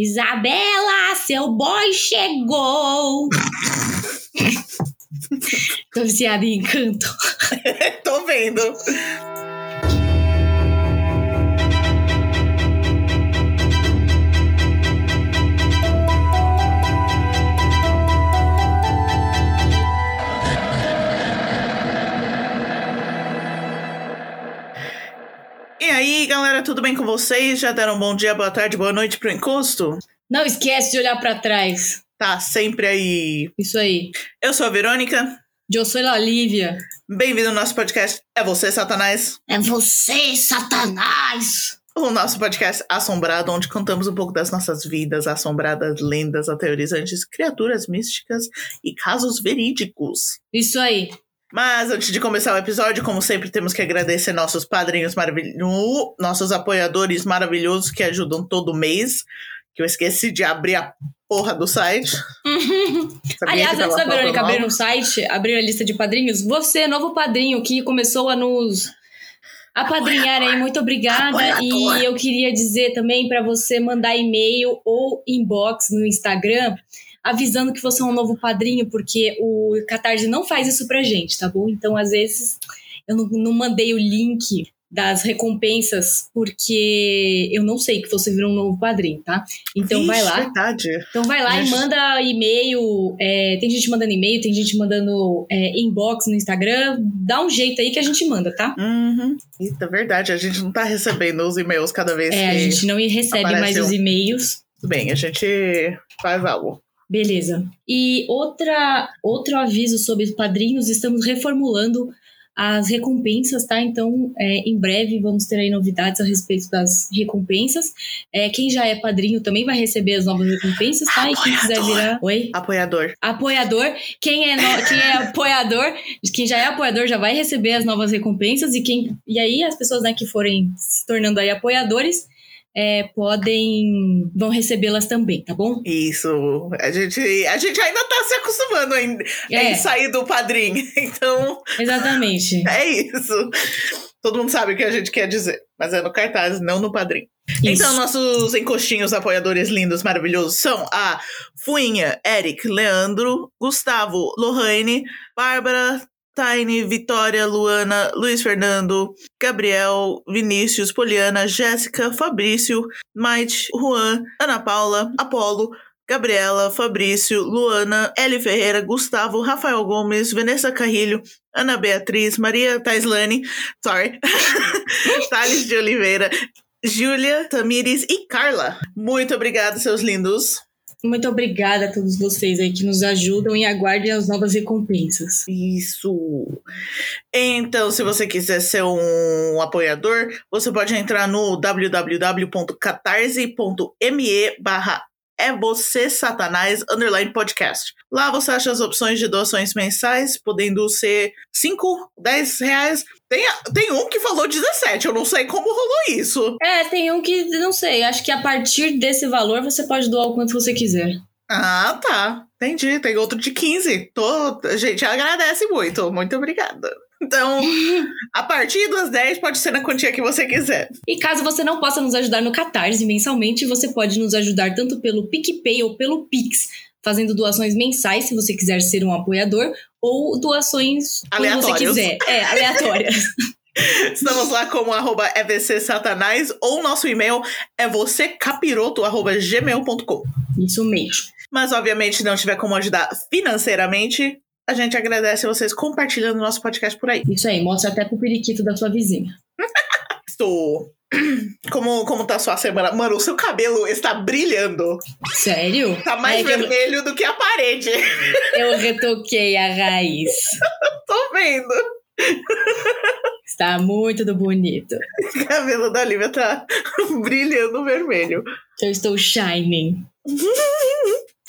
Isabela, seu boy chegou! Tô viciada em encanto. Tô vendo. Aí, galera, tudo bem com vocês? Já deram um bom dia, boa tarde, boa noite pro encosto? Não esquece de olhar pra trás. Tá sempre aí. Isso aí. Eu sou a Verônica. Eu sou a Lívia. Bem-vindo ao nosso podcast É Você, Satanás. É você, Satanás! O nosso podcast assombrado, onde contamos um pouco das nossas vidas assombradas, lendas aterrorizantes, criaturas místicas e casos verídicos. Isso aí. Mas antes de começar o episódio, como sempre, temos que agradecer nossos padrinhos maravilhosos, nossos apoiadores maravilhosos que ajudam todo mês. Que eu esqueci de abrir a porra do site. Sabia Aliás, antes da Verônica abrir algo? um site, abrir a lista de padrinhos, você, novo padrinho, que começou a nos apadrinhar aí, muito obrigada. Apoiador. E eu queria dizer também para você mandar e-mail ou inbox no Instagram avisando que você é um novo padrinho, porque o Catarse não faz isso pra gente, tá bom? Então, às vezes, eu não, não mandei o link das recompensas porque eu não sei que você virou um novo padrinho, tá? Então Vixe, vai lá. Verdade. Então vai lá e manda e-mail. é, tem gente mandando e-mail, tem gente mandando é, inbox no Instagram. Dá um jeito aí que a gente manda, tá? Uhum. Eita, verdade. A gente não tá recebendo os e-mails cada vez É, que. a gente não recebe mais os e-mails. Tudo bem, a gente faz algo. Beleza. E outra, outro aviso sobre os padrinhos, estamos reformulando as recompensas, tá? Então, é, em breve vamos ter aí novidades a respeito das recompensas. É, quem já é padrinho também vai receber as novas recompensas, tá? E quem quiser Apoiador. virar. Oi? Apoiador. Apoiador, quem é, no- quem é apoiador, quem já é apoiador já vai receber as novas recompensas e quem e aí as pessoas né, que forem se tornando aí apoiadores é, podem vão recebê-las também, tá bom? Isso. A gente, a gente ainda tá se acostumando em, É. em sair do padrinho. Então, Exatamente. é isso. Todo mundo sabe o que a gente quer dizer. Mas é no cartaz, não no padrinho. Isso. Então, nossos encoxinhos apoiadores lindos, maravilhosos são a Fuinha, Eric, Leandro, Gustavo, Lohane, Bárbara, Tiny, Vitória, Luana, Luiz Fernando, Gabriel, Vinícius, Poliana, Jéssica, Fabrício, Maite, Juan, Ana Paula, Apolo, Gabriela, Fabrício, Luana, Eli Ferreira, Gustavo, Rafael Gomes, Vanessa Carrilho, Ana Beatriz, Maria Taislane, sorry, Thales de Oliveira, Júlia, Tamires e Carla. Muito obrigada, seus lindos. Muito obrigada a todos vocês aí que nos ajudam e aguardem as novas recompensas. Isso. Então, se você quiser ser um apoiador, você pode entrar no www.catarse.me barra é você satanás underline podcast. Lá você acha as opções de doações mensais, podendo ser 5, 10 reais. Tem, tem um que falou 17, eu não sei como rolou isso. É, tem um que não sei, acho que a partir desse valor você pode doar o quanto você quiser. Ah, tá. Entendi. Tem outro de 15. Tô... A gente agradece muito. Muito obrigada. Então, a partir das 10 pode ser na quantia que você quiser. E caso você não possa nos ajudar no Catarse mensalmente, você pode nos ajudar tanto pelo PicPay ou pelo Pix, fazendo doações mensais, se você quiser ser um apoiador, ou doações quando você Aleatórias. quiser. É, aleatórias. Estamos lá como arroba EVC Satanás ou nosso e-mail é vocêcapiroto arroba gmail.com. Isso mesmo. Mas, obviamente, se não tiver como ajudar financeiramente, a gente agradece vocês compartilhando o nosso podcast por aí. Isso aí, mostra até pro periquito da sua vizinha. Estou. Como, como tá a sua semana? Mano, o seu cabelo está brilhando. Sério? Tá mais É que eu- vermelho do que a parede. Eu retoquei a raiz. Tô vendo. Está muito do bonito. O cabelo da Lívia tá brilhando vermelho. Eu estou shining.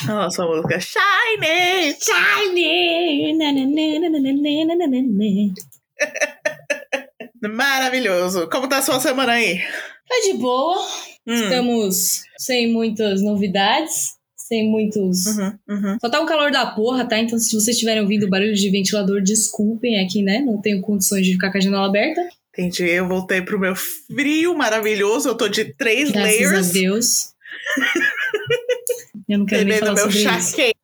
Nossa, a música Shine! Shining! Maravilhoso. Como tá a sua semana aí? Tá de boa. Hum. Estamos sem muitas novidades. Sem muitos. Uhum, uhum. Só tá um calor da porra, tá? Então, se vocês estiverem ouvindo barulho de ventilador, desculpem aqui, né? Não tenho condições de ficar com a janela aberta. Entendi. Eu voltei pro meu frio maravilhoso. Eu tô de três Graças layers. a Deus. Eu não quero nem falar meu sobre chá isso. quente.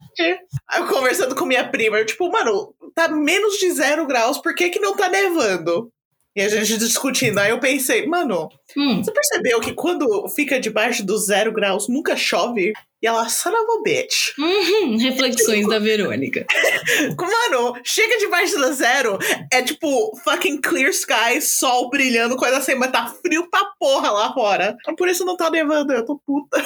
Eu conversando com minha prima, eu, tipo, mano, tá menos de zero graus, por que que não tá nevando? E a gente discutindo. Aí eu pensei, mano, Hum, você percebeu que quando fica debaixo dos zero graus nunca chove? E ela, son of bitch. uhum, reflexões da Verônica. Mano, chega debaixo do zero, é tipo fucking clear sky, sol brilhando, coisa assim, mas tá frio pra porra lá fora. Por isso não tá nevando, eu tô puta.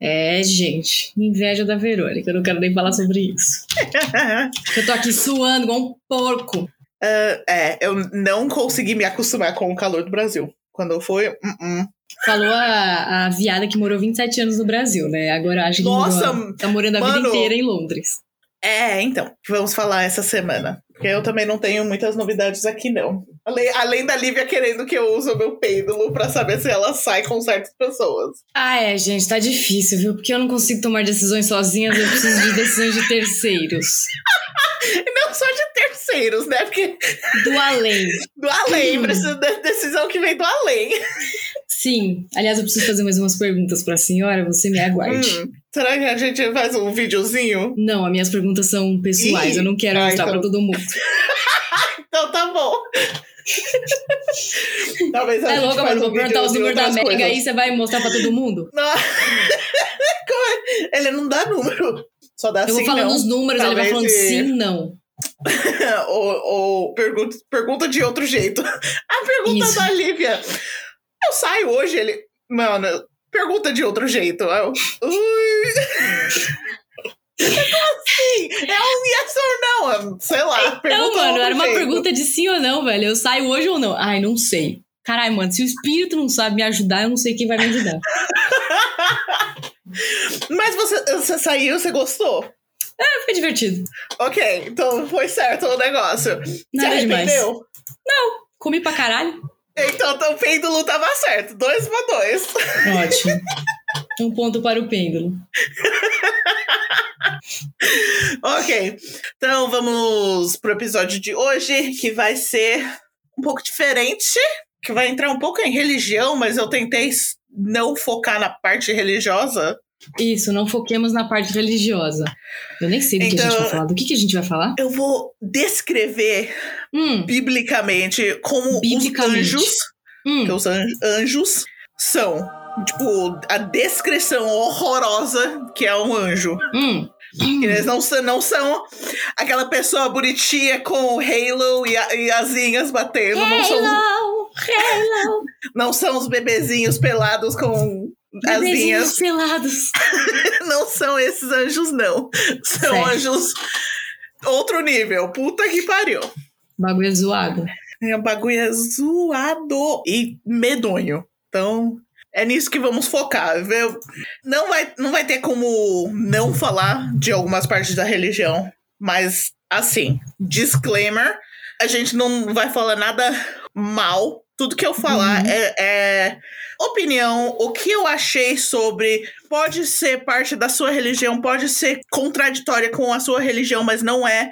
É, gente, inveja da Verônica. Eu não quero nem falar sobre isso. Eu tô aqui suando igual um porco. É, eu não consegui me acostumar com o calor do Brasil. Quando eu fui, uh -uh. Falou a, a viada que morou 27 anos no Brasil, né? Agora acho que Nossa, morou, tá morando a mano. vida inteira em Londres. É, então, vamos falar essa semana. Porque eu também não tenho muitas novidades aqui, não. Além, além da Lívia querendo que eu use o meu pêndulo pra saber se ela sai com certas pessoas. Ah, é, gente, tá difícil, viu? Porque eu não consigo tomar decisões sozinhas, eu preciso de decisões de terceiros. Não só de terceiros, né? Porque Do além. do além, precisa da decisão que vem do além. Sim. Aliás, eu preciso fazer mais umas perguntas pra senhora, você me aguarde. Hum, será que a gente faz um videozinho? Não, as minhas perguntas são pessoais, Ih, eu não quero ah, mostrar então. pra todo mundo. Então tá bom. Talvez a É gente louca, vou perguntar os números da Mega coisas. aí, você vai mostrar pra todo mundo? Não. É? Ele não dá número. Só dá Eu vou sim, falando não. os números, ele vai Talvez falando e- sim, não. ou ou pergunta, pergunta de outro jeito. A pergunta Isso. da Lívia. Eu saio hoje, ele. Mano, pergunta de outro jeito. Eu, ui. Como assim? É um yes or não? Sei lá. Pergunta Não, mano, era uma jeito. pergunta de sim ou não, velho. Eu saio hoje ou não? Ai, não sei. Caralho, mano, se o espírito não sabe me ajudar, eu não sei quem vai me ajudar. Mas você, você saiu, você gostou? É, foi divertido. Ok, então foi certo o negócio. Nada você demais. arrependeu? Comi pra caralho. Então, então o pêndulo tava certo. Dois pra dois. Ótimo. Um ponto para o pêndulo. Ok, então vamos pro episódio de hoje, que vai ser um pouco diferente, que vai entrar um pouco em religião, mas eu tentei não focar na parte religiosa. Isso, não foquemos na parte religiosa. Eu nem sei do que a gente Então- vai falar. Do que, que a gente vai falar? Eu vou descrever Hum, biblicamente como Biblicamente. os anjos, hum. que os an- anjos são. Tipo, a descrição horrorosa que é um anjo. Hum. Eles não são, não são aquela pessoa bonitinha com o halo e, a- e asinhas batendo. Não são, os- hello. não são os bebezinhos pelados com Bebezinhos asinhas. pelados. Não são esses anjos, não. São Certo. anjos outro nível. Puta que pariu. Bagulho é zoado. É um bagulho é zoado e medonho. Então, é nisso que vamos focar. viu? Não vai, não vai ter como não falar de algumas partes da religião, mas, assim, disclaimer: a gente não vai falar nada mal. Tudo que eu falar Uhum. é, é opinião, o que eu achei sobre. Pode ser parte da sua religião, pode ser contraditória com a sua religião, mas não é.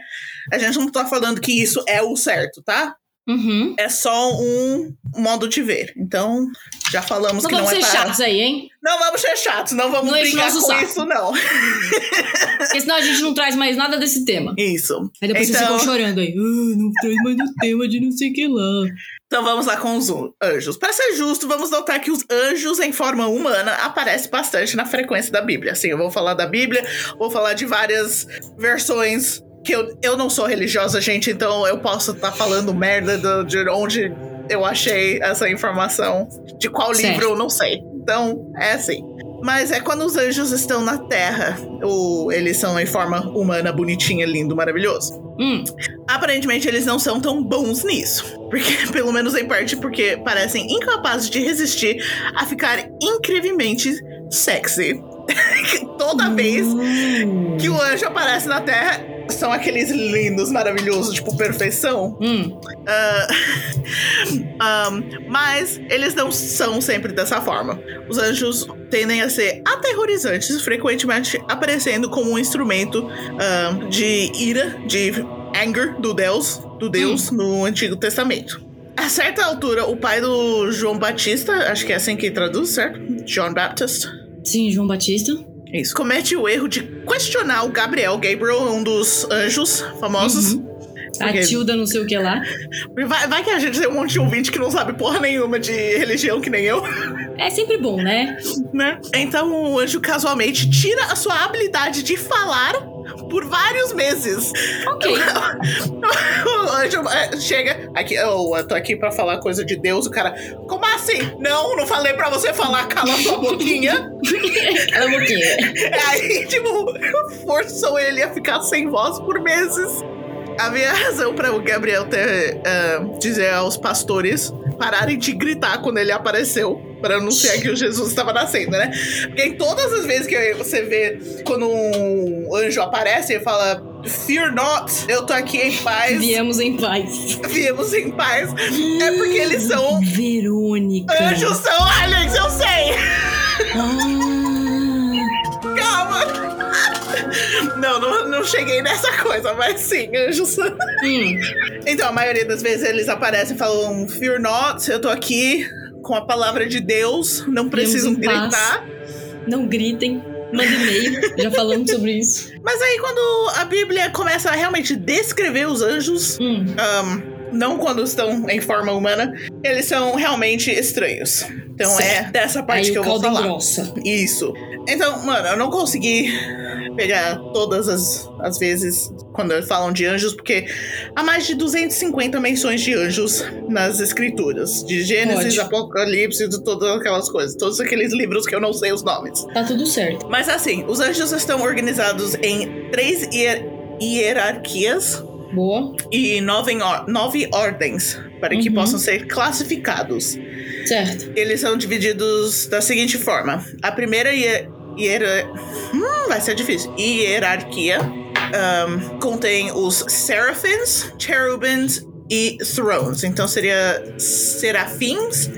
A gente não tá falando que isso é o certo, tá? Uhum. é só um modo de ver. Então, já falamos Não que não vamos é ser para... chatos aí, hein? Não vamos ser chatos, não vamos Não brigar nosso com saco. isso, não. Porque senão a gente não traz mais nada desse tema. Isso. Aí depois vocês Então- ficam chorando aí. Ah, não traz mais o tema de não sei o que lá. Então vamos lá com os anjos. Para ser justo, vamos notar que os anjos em forma humana aparecem bastante na frequência da Bíblia. Sim, eu vou falar da Bíblia, vou falar de várias versões que eu, eu não sou religiosa, gente, então eu posso estar falando merda do- de onde eu achei essa informação. De qual Certo. livro eu não sei. Então, é assim. Mas é quando os anjos estão na Terra, ou eles são em forma humana, bonitinha, lindo, maravilhoso. Hum, Aparentemente eles não são tão bons nisso. Porque, pelo menos em parte, porque parecem incapazes de resistir a ficar incrivelmente sexy. Toda vez Hum. que o anjo aparece na Terra, são aqueles lindos, maravilhosos, tipo perfeição. Hum, Ah, Ahn, mas eles não são sempre dessa forma. Os anjos tendem a ser aterrorizantes, frequentemente aparecendo como um instrumento ahn, de ira, de anger do Deus, do Deus no Antigo Testamento. A certa altura, o pai do João Batista, acho que é assim que traduz, certo? John Baptist. Sim, João Batista. Isso. Comete o erro de questionar o Gabriel. Gabriel é um dos anjos famosos. Uhum. A Tilda não sei o que lá. Vai, vai, que a gente tem um monte de ouvinte que não sabe porra nenhuma de religião, que nem eu. É sempre bom, né? né? Então o anjo casualmente tira a sua habilidade de falar por vários meses. Ok. o anjo é, chega aqui, oh, eu tô aqui pra falar coisa de Deus. O cara, como assim? Não, não falei pra você falar, cala sua boquinha. cala a boquinha. Aí, tipo, forçou ele a ficar sem voz por meses havia razão para o Gabriel ter uh, dizer aos pastores pararem de gritar quando ele apareceu para anunciar que o Jesus estava nascendo, né? Porque em todas as vezes que você vê quando um anjo aparece, ele fala Fear not, eu tô aqui em paz. Viemos em paz. Viemos em paz. É porque eles são. Verônica. Anjos são aliens, eu sei. Ah. Calma. Não, não, não cheguei nessa coisa, mas sim, anjos. Hum. Então, a maioria das vezes eles aparecem e falam: Fear not, eu tô aqui com a palavra de Deus, não precisam gritar. Paz. Não gritem. Manda e-mail, já falamos sobre isso. Mas aí, quando a Bíblia começa a realmente descrever os anjos, hum. um, não quando estão em forma humana, eles são realmente estranhos. Então certo. é dessa parte aí que eu vou falar. Grossa. Isso. Então, mano, eu não consegui pegar todas as, as vezes quando falam de anjos, porque há mais de 250 menções de anjos nas escrituras. De Gênesis, Ótimo. Apocalipse, de todas aquelas coisas. Todos aqueles livros que eu não sei os nomes. Tá tudo certo. Mas assim, os anjos estão organizados em três hier hierarquias. Boa. E nove, nove ordens, para uhum. que possam ser classificados. Certo. Eles são divididos da seguinte forma: a primeira hierar... Hum, vai ser difícil. Hierarquia um, contém os serafins, cherubins e thrones. Então seria serafins,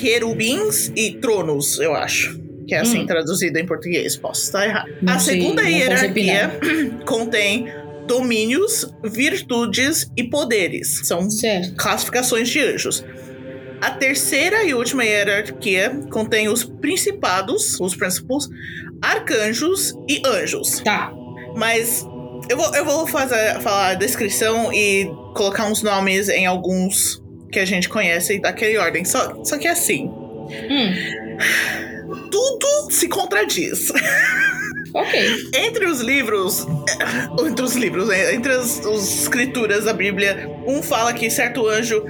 querubins e tronos, eu acho. Que é assim hum. traduzido em português. Posso estar errado. Não a segunda hierarquia contém domínios, virtudes e poderes. São certo. classificações de anjos. A terceira e última hierarquia contém os principados, os principals, arcanjos e anjos. Tá. Mas eu vou, eu vou fazer, falar a descrição e colocar uns nomes em alguns que a gente conhece daquele ordem. Só, só que é assim. Hum. Tudo se contradiz. Ok. Entre os livros, entre os livros, entre as, as, escrituras da Bíblia, um fala que certo anjo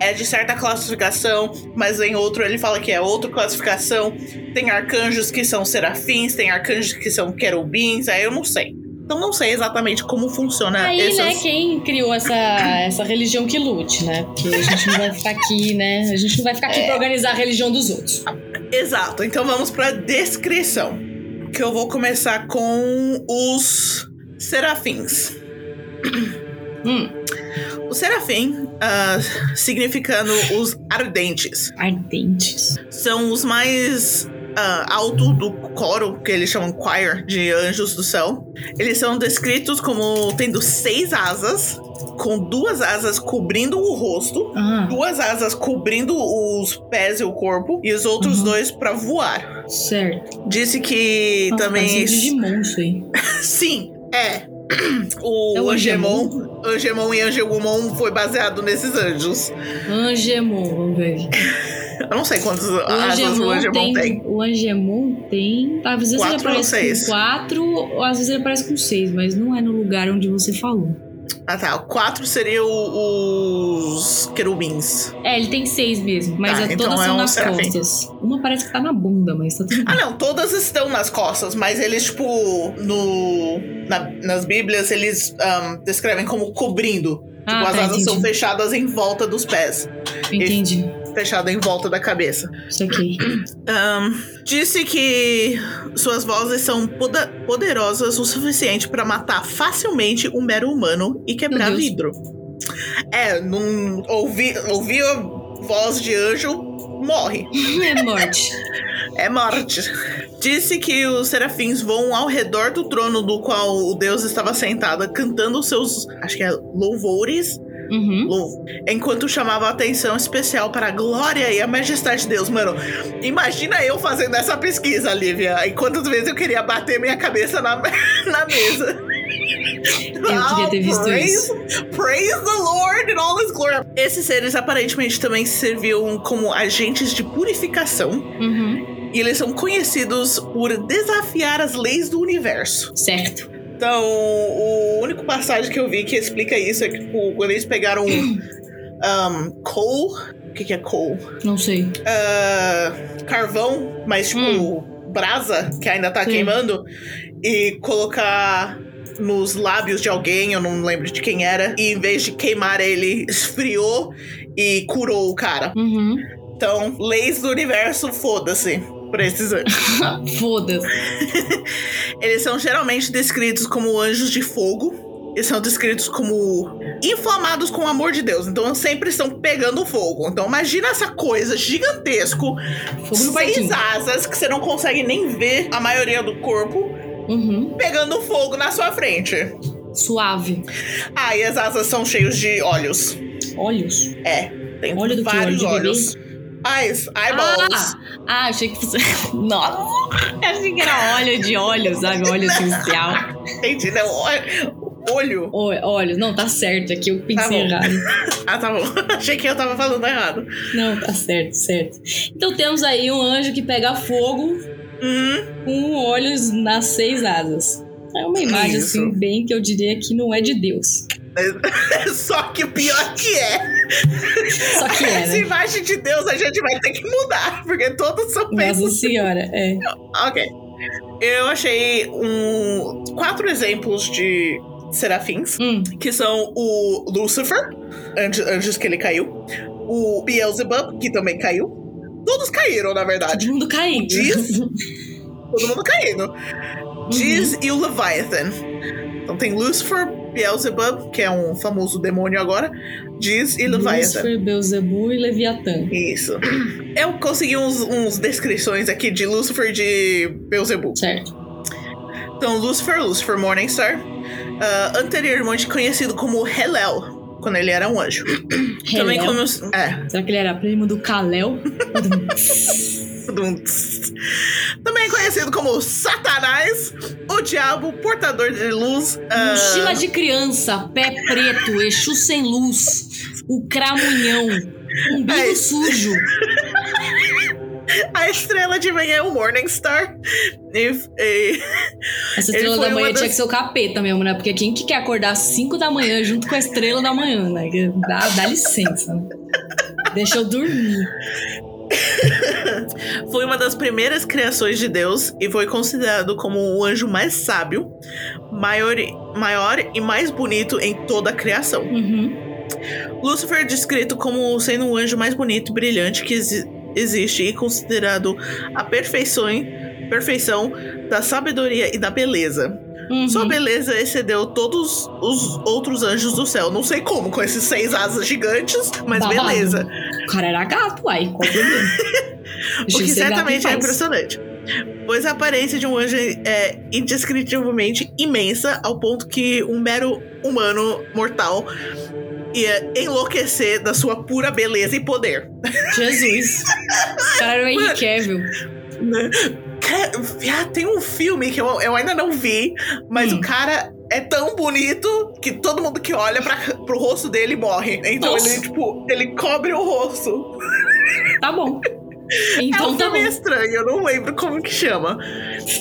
é de certa classificação, mas em outro ele fala que é outra classificação. Tem arcanjos que são serafins, tem arcanjos que são querubins, aí eu não sei. Então não sei exatamente como funciona Aí, essas... né, quem criou essa, essa religião que lute, né? Porque a gente não vai ficar aqui, né? A gente não vai ficar aqui é... pra organizar a religião dos outros. Exato. Então vamos pra descrição. Que eu vou começar com os serafins. Hum. O serafim, uh, significando os ardentes. Ardentes. São os mais uh, alto do coro, que eles chamam choir, de anjos do céu. Eles são descritos como tendo seis asas, com duas asas cobrindo o rosto, ah. duas asas cobrindo os pés e o corpo, e os outros uhum. dois para voar. Certo. Disse que Nossa, também. Digimon, isso aí. Sim, é. O, é o Angemon, Angemon e Angelumon foi baseado nesses anjos. Angemon, vamos ver. Eu não sei quantas o asas o Angemon tem, tem. O Angemon tem. Às vezes quatro ele aparece com quatro, ou às vezes ele aparece com seis, mas não é no lugar onde você falou. Ah tá, quatro seriam os querubins. É, ele tem seis mesmo, mas tá, todas então são é um nas serafim. costas. Uma parece que tá na bunda, mas tá tudo bem. Ah não, todas estão nas costas, mas eles, tipo, no. Na, nas bíblias, eles um, descrevem como cobrindo. Ah, tipo, as tá, asas entendi. são fechadas em volta dos pés. Entendi. Fechada em volta da cabeça. Isso aqui. Um, disse que suas vozes são poderosas o suficiente para matar facilmente um mero humano e quebrar vidro. É, não ouvir ouvi a voz de anjo morre. É morte. É morte. Disse que os serafins voam ao redor do trono do qual o Deus estava sentado, cantando seus, acho que é louvores Uhum. Enquanto chamava atenção especial para a glória e a majestade de Deus. Mano, imagina eu fazendo essa pesquisa, Lívia. E quantas vezes eu queria bater minha cabeça na, na mesa. Eu queria ter visto praise, isso. Praise the Lord in all his glory. Esses seres aparentemente também serviam como agentes de purificação. Uhum. E eles são conhecidos por desafiar as leis do universo. Certo. Então, o único passagem que eu vi que explica isso é que, tipo, quando eles pegaram um, coal. O que, que é coal? Não sei. Ah, carvão, mas tipo, brasa, que ainda tá Sim. queimando, e colocar nos lábios de alguém, eu não lembro de quem era, e em vez de queimar ele, esfriou e curou o cara. Uhum. Então, leis do universo, foda-se. Anjos. Foda-se. Eles são geralmente descritos como anjos de fogo. E são descritos como inflamados com o amor de Deus. Então sempre estão pegando fogo. Então imagina essa coisa gigantesco. Fogo seis asas que você não consegue nem ver a maioria do corpo. Uhum. Pegando fogo na sua frente. Suave. Ah, e as asas são cheios de olhos. Olhos. É, tem Olho vários Olho de olhos. Eyes, eyeballs. Ah, ah, achei que fosse. Nossa! Achei que era óleo de óleo, sabe? Óleo essencial. Entendi, não. Olho. olho. Não, tá certo. Aqui eu pensei Tá errado. Ah, tá bom. Achei que eu tava falando errado. Não, tá certo, certo. Então temos aí um anjo que pega fogo Hum, com olhos nas seis asas. É uma imagem, Isso. assim, bem que eu diria que não é de Deus. Só que o pior que é. Só que é, Essa né? imagem de Deus a gente vai ter que mudar, porque todos são Nossa feitos. senhora, é. Ok. Eu achei um, quatro exemplos de serafins, Hum, que são o Lucifer, antes, antes que ele caiu, o Beelzebub, que também caiu. Todos caíram, na verdade. todo mundo caindo. Diz? Todo mundo caindo. Diz e o Leviathan. Então tem Lucifer, Beelzebub, que é um famoso demônio agora. Diz e Leviathan. Lúcifer, Beuzebu e Leviatã. Isso. Eu consegui uns, uns descrições aqui de Lucifer e de Beelzebub. Certo. Então, Lucifer, Lucifer Morningstar, ah, anteriormente conhecido como Helel, quando ele era um anjo. Também como. É. Será que ele era primo do Kalel? Também conhecido como Satanás, o diabo, portador de luz. ah, Mochila de criança, pé preto, Exu sem luz, o cramunhão, umbigo É. sujo. a estrela de manhã é o Morningstar. E, e- Essa estrela da manhã das- tinha que ser o capeta mesmo, né? Porque quem que quer acordar às 5 da manhã junto com a estrela da manhã, né? Dá, dá licença, né? Deixa eu dormir. foi uma das primeiras criações de Deus e foi considerado como o anjo mais sábio, maior, maior e mais bonito em toda a criação. Uhum. Lúcifer é descrito como sendo um anjo mais bonito e brilhante que exi- existe e considerado a perfeição, perfeição da sabedoria e da beleza. Uhum. Sua beleza excedeu todos os outros anjos do céu. Não sei como, com esses seis asas gigantes, mas Babado. beleza. O cara era gato, uai. Qual o problema? O que certamente é impressionante. Pois a aparência de um anjo é indescritivelmente imensa, ao ponto que um mero humano mortal ia enlouquecer da sua pura beleza e poder. Jesus. O cara era o Henry Cavill. Cara, viado, tem um filme que eu, eu ainda não vi, mas Hum. o cara é tão bonito que todo mundo que olha pra, pro rosto dele morre. Então Nossa. ele, tipo, ele cobre o rosto. Tá bom. é Então um tá filme bom. estranho, eu não lembro como que chama.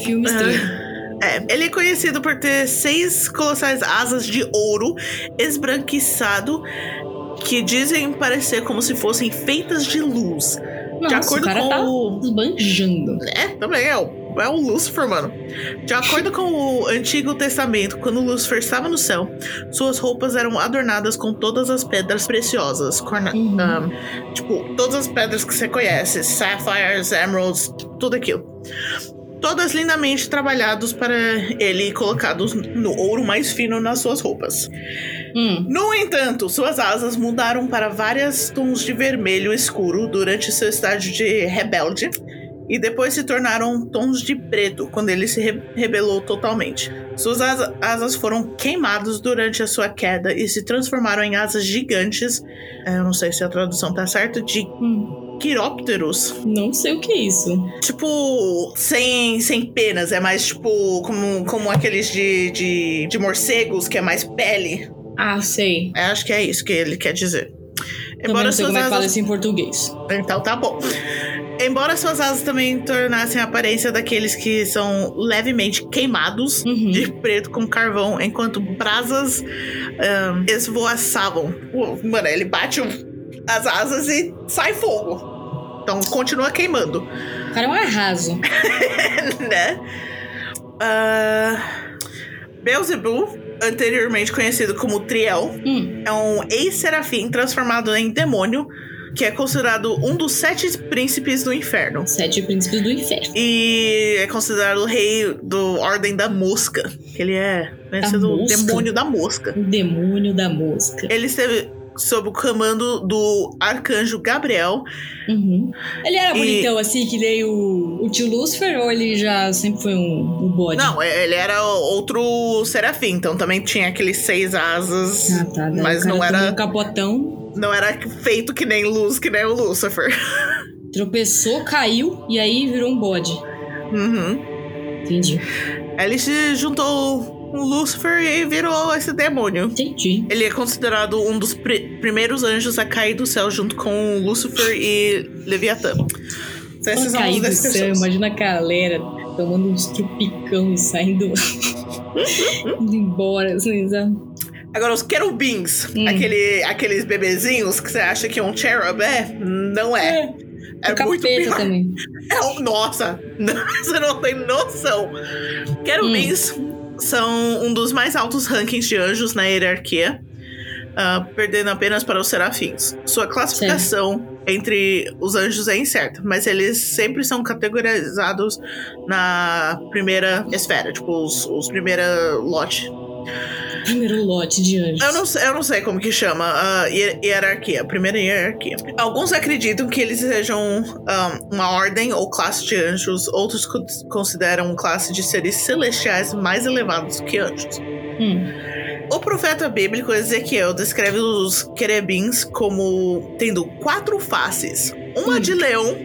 Filme estranho. É, ele é conhecido por ter seis colossais asas de ouro esbranquiçado que dizem parecer como se fossem feitas de luz. Nossa, acordo o cara com tá o- esbanjando. É, também é o, é o Lúcifer, mano. De acordo com o Antigo Testamento, quando Lúcifer estava no céu, suas roupas eram adornadas com todas as pedras preciosas. corna- Uhum. ahn, tipo, todas as pedras que você conhece: sapphires, emeralds, tudo aquilo. Todas lindamente trabalhados para ele colocados no ouro mais fino nas suas roupas. Hum. No entanto, suas asas mudaram para vários tons de vermelho escuro durante seu estágio de rebelde e depois se tornaram tons de preto quando ele se re rebelou totalmente. Suas asa asas foram queimadas durante a sua queda e se transformaram em asas gigantes. Eu não sei se a tradução tá certa, de Hum, quirópteros. não sei o que é isso. Tipo, sem, sem penas, é mais tipo como, como aqueles de, de, de morcegos, que é mais pele. Ah, sei. É, acho que é isso que ele quer dizer. Sei suas como é que fala asas isso em português. então tá bom. Embora suas asas também tornassem a aparência daqueles que são levemente queimados Uhum. de preto com carvão, enquanto brasas ahn, esvoaçavam. Mano, ele bate as asas e sai fogo. Então continua queimando, O cara é um arraso. né? Ah, Beelzebub, anteriormente conhecido como Triel, Hum, é um ex-serafim transformado em demônio, que é considerado um dos sete príncipes do inferno. sete príncipes do inferno. E é considerado o rei do Ordem da Mosca. Ele é conhecido mosca? demônio da mosca. O demônio da mosca. Ele esteve sob o comando do arcanjo Gabriel. Uhum. Ele era E- bonitão assim, que nem o, o tio Lucifer, ou ele já sempre foi um, um bode? Não, ele era outro serafim, então também tinha aqueles seis asas. Ah, tá. daí Mas não era- Um capotão, Não era feito que nem luz, que nem o Lucifer. tropeçou, caiu e aí virou um bode. Uhum. Entendi. Ele se juntou o Lucifer e virou esse demônio. Entendi. Ele é considerado um dos pri- primeiros anjos a cair do céu junto com Lucifer e Leviatã. Então, são Cair do céu, imagina a galera tomando uns trupicão e saindo indo embora, assim, sabe? Agora, os querubins, Hum. aquele, aqueles bebezinhos que você acha que um cherub é, não é. É, o muito capeta pior. também. É um- nossa, você não tem noção. Querubins Hum. São um dos mais altos rankings de anjos na hierarquia, ah, perdendo apenas para os serafins. Sua classificação entre os anjos é incerta, mas eles sempre são categorizados na primeira esfera, tipo, os, os primeira lote. Primeiro lote de anjos. Eu não, sei- eu não sei como que chama a hier- hierarquia, a primeira hierarquia. Alguns acreditam que eles sejam ah, uma ordem ou classe de anjos, outros co- consideram classe de seres celestiais mais elevados que anjos. Hum. O profeta bíblico Ezequiel descreve os querubins como tendo quatro faces: uma Hum. de leão,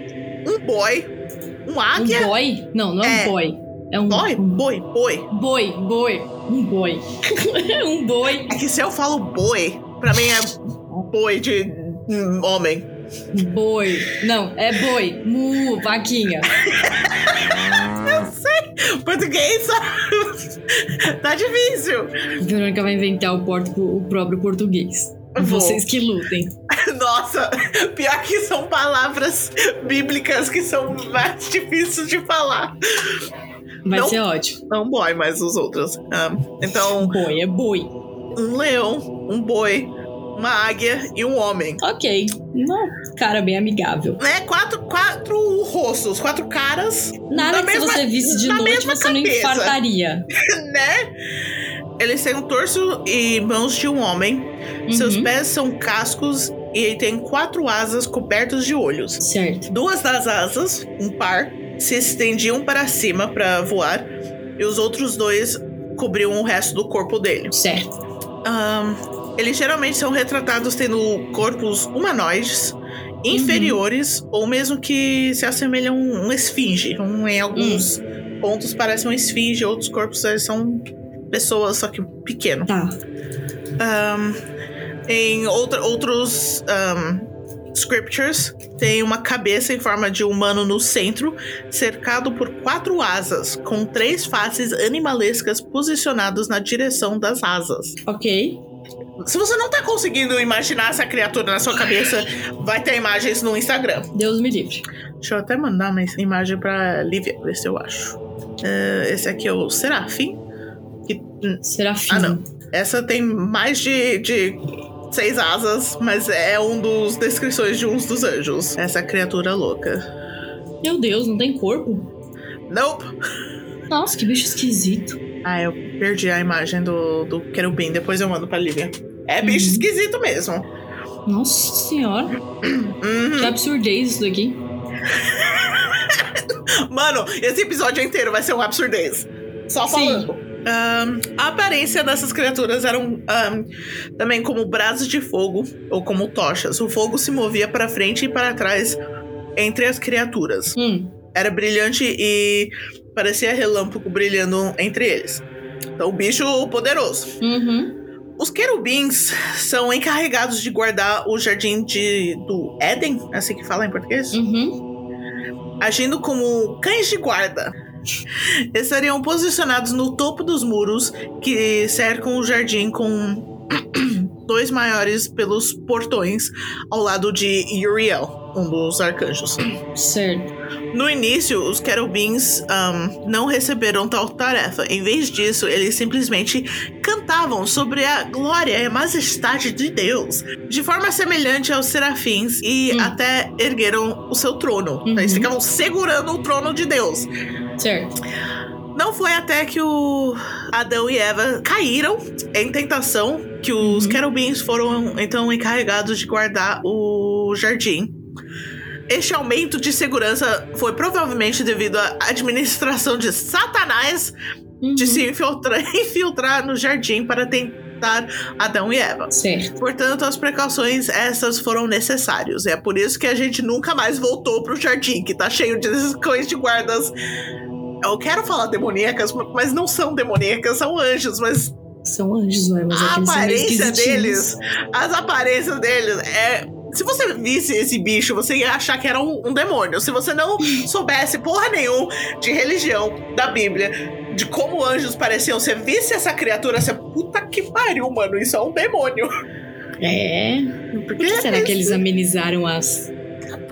um boi, um Um águia. boy? Não, não é, É. um boy. É um Boi? Boi, boi. boi, boi. Um boi. um boi. É que se eu falo boi, pra mim é boi de homem. Boi. Não, é boi. Mu, vaquinha. Português tá difícil. Verônica vai inventar o, porto, o próprio português. Vou. Vocês que lutem. Nossa, pior que são palavras bíblicas que são mais difíceis de falar. Vai Não. ser ótimo. Não boy, mas os outros. Ah, então, Boi, é boi. um leão, um boi, uma águia e um homem. Ok. Não, cara bem amigável. Né? Quatro, quatro rostos, quatro caras, Nada Na que mesma- você visse de noite você não cabeça. infartaria. né? Eles têm um torso e mãos de um homem. Seus Uhum. pés são cascos e ele tem quatro asas cobertas de olhos. Certo. Duas das asas, um par, se estendiam para cima para voar e os outros dois cobriam o resto do corpo dele. Certo. Ahn, eles geralmente são retratados tendo corpos humanoides, inferiores ou mesmo que se assemelham a um esfinge. Um, em alguns pontos parece um esfinge, outros corpos são pessoas só que pequeno. Tá. Ahn, em outra, outros ahn, scriptures, tem uma cabeça em forma de humano no centro, cercado por quatro asas, com três faces animalescas posicionadas na direção das asas. Ok. Se você não tá conseguindo imaginar essa criatura na sua cabeça, vai ter imagens no Instagram. Deus me livre. Deixa eu até mandar uma imagem pra Lívia, ver se eu acho. É, esse aqui é o Serafim. Que, hum, Serafim. Ah, não. Essa tem mais de, de seis asas, mas é um dos descrições de uns dos anjos. Essa criatura louca. Meu Deus, não tem corpo? Nope. Nossa, que bicho esquisito. Ah, eu perdi a imagem do, do querubim. Depois eu mando pra Lívia. É bicho Uhum. esquisito mesmo. Nossa senhora. Uhum. Que absurdez isso daqui. Mano, esse episódio inteiro vai ser um absurdez. Só falando. Um, a aparência dessas criaturas eram um, também como brasas de fogo ou como tochas. O fogo se movia para frente e para trás entre as criaturas. Hum. Era brilhante e parecia relâmpago brilhando entre eles. Então, bicho poderoso. Uhum. Os querubins são encarregados de guardar o jardim de, do Éden, é assim que fala em português? Uhum. Agindo como cães de guarda. Estariam posicionados no topo dos muros que cercam o jardim com dois maiores pelos portões ao lado de Uriel, um dos arcanjos. Certo. No início, os querubins um, não receberam tal tarefa. Em vez disso, eles simplesmente cantavam sobre a glória e a majestade de Deus, de forma semelhante aos serafins, e Hum. até ergueram o seu trono. Uhum. Eles ficavam segurando o trono de Deus. Certo. Não foi até que o Adão e Eva caíram em tentação que os Uhum. querubins foram então encarregados de guardar o jardim. Este aumento de segurança foi provavelmente devido à administração de Satanás Uhum. de se infiltrar, infiltrar no jardim para tentar Adão e Eva. Certo. Portanto, as precauções essas foram necessárias. É por isso que a gente nunca mais voltou pro jardim, que tá cheio de cães de guardas. Eu quero falar demoníacas, mas não são demoníacas, são anjos, mas São anjos, ué, mas é a meio aparência deles, as aparências deles é. Se você visse esse bicho, você ia achar que era um, um demônio. Se você não soubesse porra nenhuma de religião, da Bíblia, de como anjos pareciam, você visse essa criatura, você, puta que pariu, mano, isso é um demônio. É. Por que será que eles amenizaram as.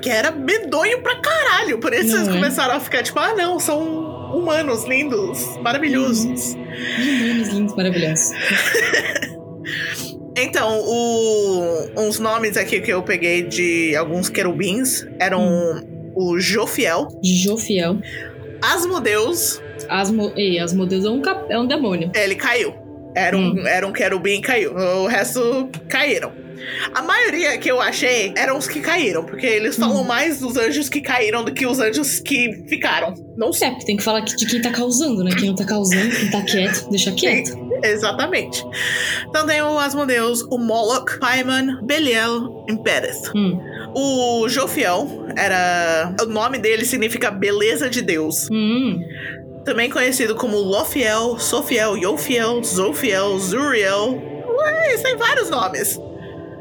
Que era medonho pra caralho. Por isso Não eles é? começaram a ficar tipo, ah, não, são humanos lindos, maravilhosos. Humanos lindos, maravilhosos. Então, o- uns nomes aqui que eu peguei de alguns querubins eram Hum. o Jofiel, Jofiel. Asmodeus, Asmo... Ei, Asmodeus é um, cap... é um demônio. ele caiu. Era um, Hum. era um querubim e caiu. O resto caíram. A maioria que eu achei eram os que caíram, porque eles falam Hum. mais dos anjos que caíram do que os anjos que ficaram. Não sei. É, porque tem que falar de quem tá causando, né? Quem não tá causando, quem tá quieto, deixa quieto. Exatamente. Então tem o Asmodeus, o Moloch, Paimon, Belial e Pérez. Hum. O Jofiel era. O nome dele significa beleza de Deus. Hum. Também conhecido como Lofiel, Sofiel, Yofiel, Zofiel, Zuriel. Ué, tem vários nomes.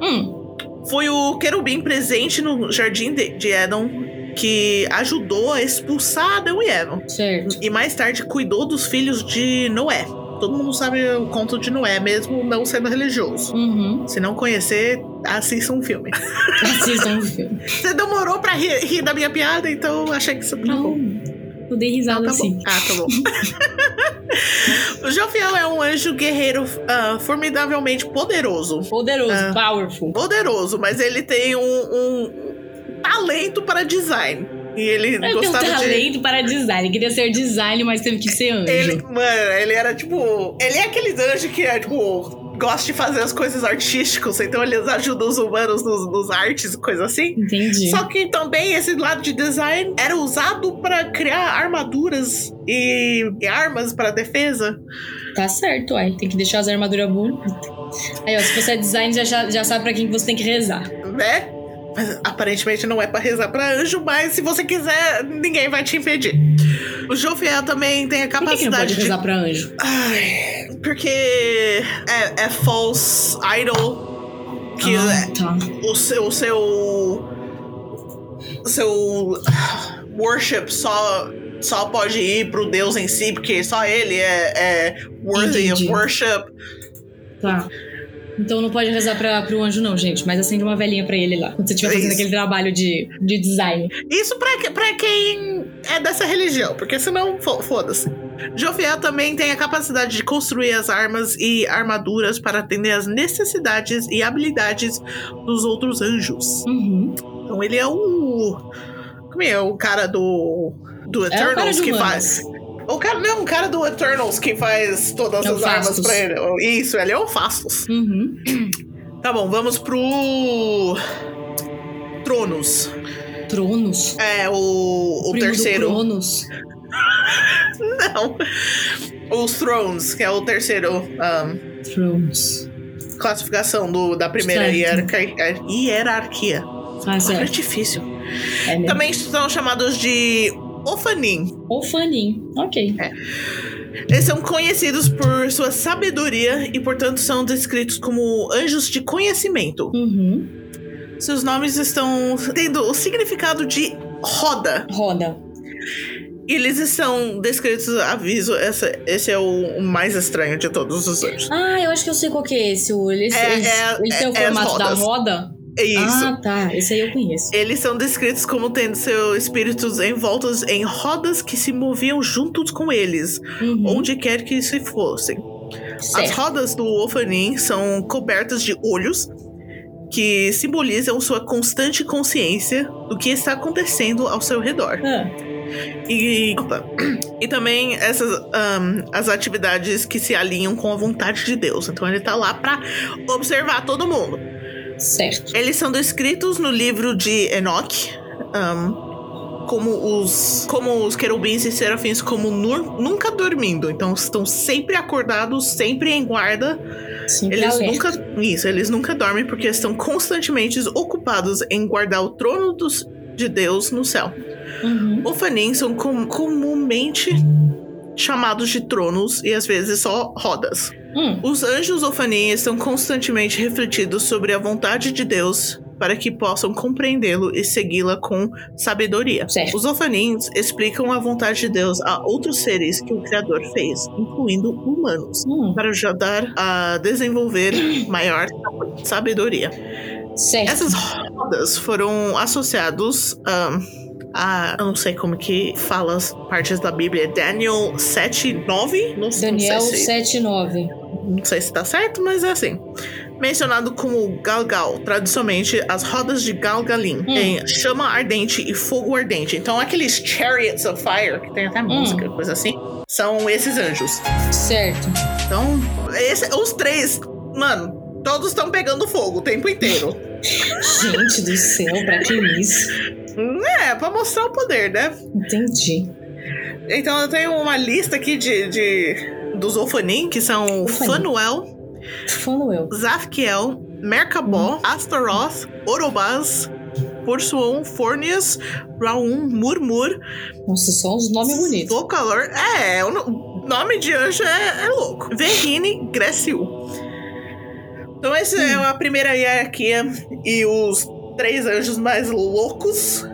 Hum. Foi o querubim presente no jardim de, Éden que ajudou a expulsar Adão e Eva. Certo. E mais tarde cuidou dos filhos de Noé. Todo mundo sabe o conto de Noé, mesmo não sendo religioso. Uhum. Se não conhecer, assista um filme. Assistam o filme. Você demorou pra rir, rir da minha piada, então achei que isso tá bom. Eu dei risada tá assim. bom. Ah, tá bom. o Jofiel é um anjo guerreiro ah, formidavelmente poderoso. Poderoso, Ah. powerful. Poderoso, mas ele tem um, um talento para design. E ele um gostava de. talento para design. Ele queria ser design, mas teve que ser anjo. Ele, mano, ele era tipo. Ele é aqueles anjos que é tipo. Gosta de fazer as coisas artísticas, então eles ajudam os humanos nos, nos artes e coisa assim. Entendi. Só que também esse lado de design era usado pra criar armaduras e, e armas pra defesa. Tá certo, uai. Tem que deixar as armaduras bonitas. Aí, ó, se você é design, já, já, sabe pra quem que você tem que rezar. né? Mas aparentemente não é pra rezar pra anjo, mas se você quiser, ninguém vai te impedir. O Jofiel também tem a Por que, que não capacidade pode de. rezar pra anjo? Ai, porque é, é false idol. Que ah, é- tá. o seu. O seu. o seu worship só. Só pode ir pro Deus em si, porque só ele é, é worthy of Entendi. worship. Tá. Então não pode rezar pra, pro anjo, não, gente. Mas acende uma velhinha pra ele lá. Quando você estiver fazendo Isso. aquele trabalho de, de design. Isso pra, pra quem é dessa religião, porque senão, fo- foda-se. Jofiel também tem a capacidade de construir as armas e armaduras para atender às necessidades e habilidades dos outros anjos. Uhum. Então ele é o. Como é? O cara do. Do É Eternals de que faz. O cara não, o cara do Eternals que faz todas É as armas pra ele. Isso, ele é o Fastos. Uhum. Tá bom, vamos pro. Tronos. Tronos? É, o, o Primo do terceiro. Cronos. Não. Os Thrones, que é o terceiro um, Tronos. classificação do, da primeira hierarquia. hierarquia. Ah, certo. difícil. É. Também são chamados de Ofanim. Ou Fanin. Ok. Eles são conhecidos por sua sabedoria e, portanto, são descritos como anjos de conhecimento. Uhum. Seus nomes estão tendo o significado de roda. Roda. Eles estão descritos, aviso, essa, esse é o, o mais estranho de todos os anjos. Ah, eu acho que eu sei qual que é esse. o- Ele, É, ele, é- ele tem o é- é formato da roda? É isso. Ah, tá. Esse aí eu conheço. Eles são descritos como tendo seus espíritos envoltos em rodas que se moviam juntos com eles, Uhum. onde quer que se fossem. As Certo. rodas do Ofanim são cobertas de olhos que simbolizam sua constante consciência do que está acontecendo ao seu redor. Ah, E, opa. e também essas ahn, as atividades que se alinham com a vontade de Deus. Então ele tá lá pra observar todo mundo. Certo. Eles são descritos no livro de Enoch. ahn, como os, como os querubins e serafins, como nur- nunca dormindo. Então estão sempre acordados, sempre em guarda. Sempre Eles alerta. nunca. Isso, eles nunca dormem porque estão constantemente ocupados em guardar o trono dos, de Deus no céu. Uhum. Ofanim são com- comumente chamados de tronos e às vezes só rodas. Hum, Os anjos Ofanim estão constantemente refletidos sobre a vontade de Deus para que possam compreendê-lo e segui-la com sabedoria. Certo. Os Ofanins explicam a vontade de Deus a outros seres que o Criador fez, incluindo humanos, hum, para ajudar a desenvolver maior sabedoria. certo. Essas rodas foram associados ahn, a. Eu não sei como que fala as partes da Bíblia. Daniel 7, 9? Não, Daniel não sei se, 79. não sei se tá certo, mas é assim. Mencionado como Galgal, tradicionalmente as rodas de Galgalim, Hum. em chama ardente e fogo ardente. Então, aqueles chariots of fire, que tem até música, coisa assim, são esses anjos. Certo. Então, esse- os três, mano, todos estão pegando fogo o tempo inteiro. Gente do céu, pra que isso? É, pra mostrar o poder, né? Entendi. Então eu tenho uma lista aqui de, de dos Ofanim, que são Ofanim. Fanuel, Fanuel. Zafkiel, Merkabó, Astaroth, Orobaz, Pursuon, Fornias, Raum, Murmur, Nossa, só uns nomes bonitos. Vocalor. É, o no- nome de anjo é, é louco. Verrine, Grécio. Então essa é a primeira hierarquia e os três anjos mais loucos.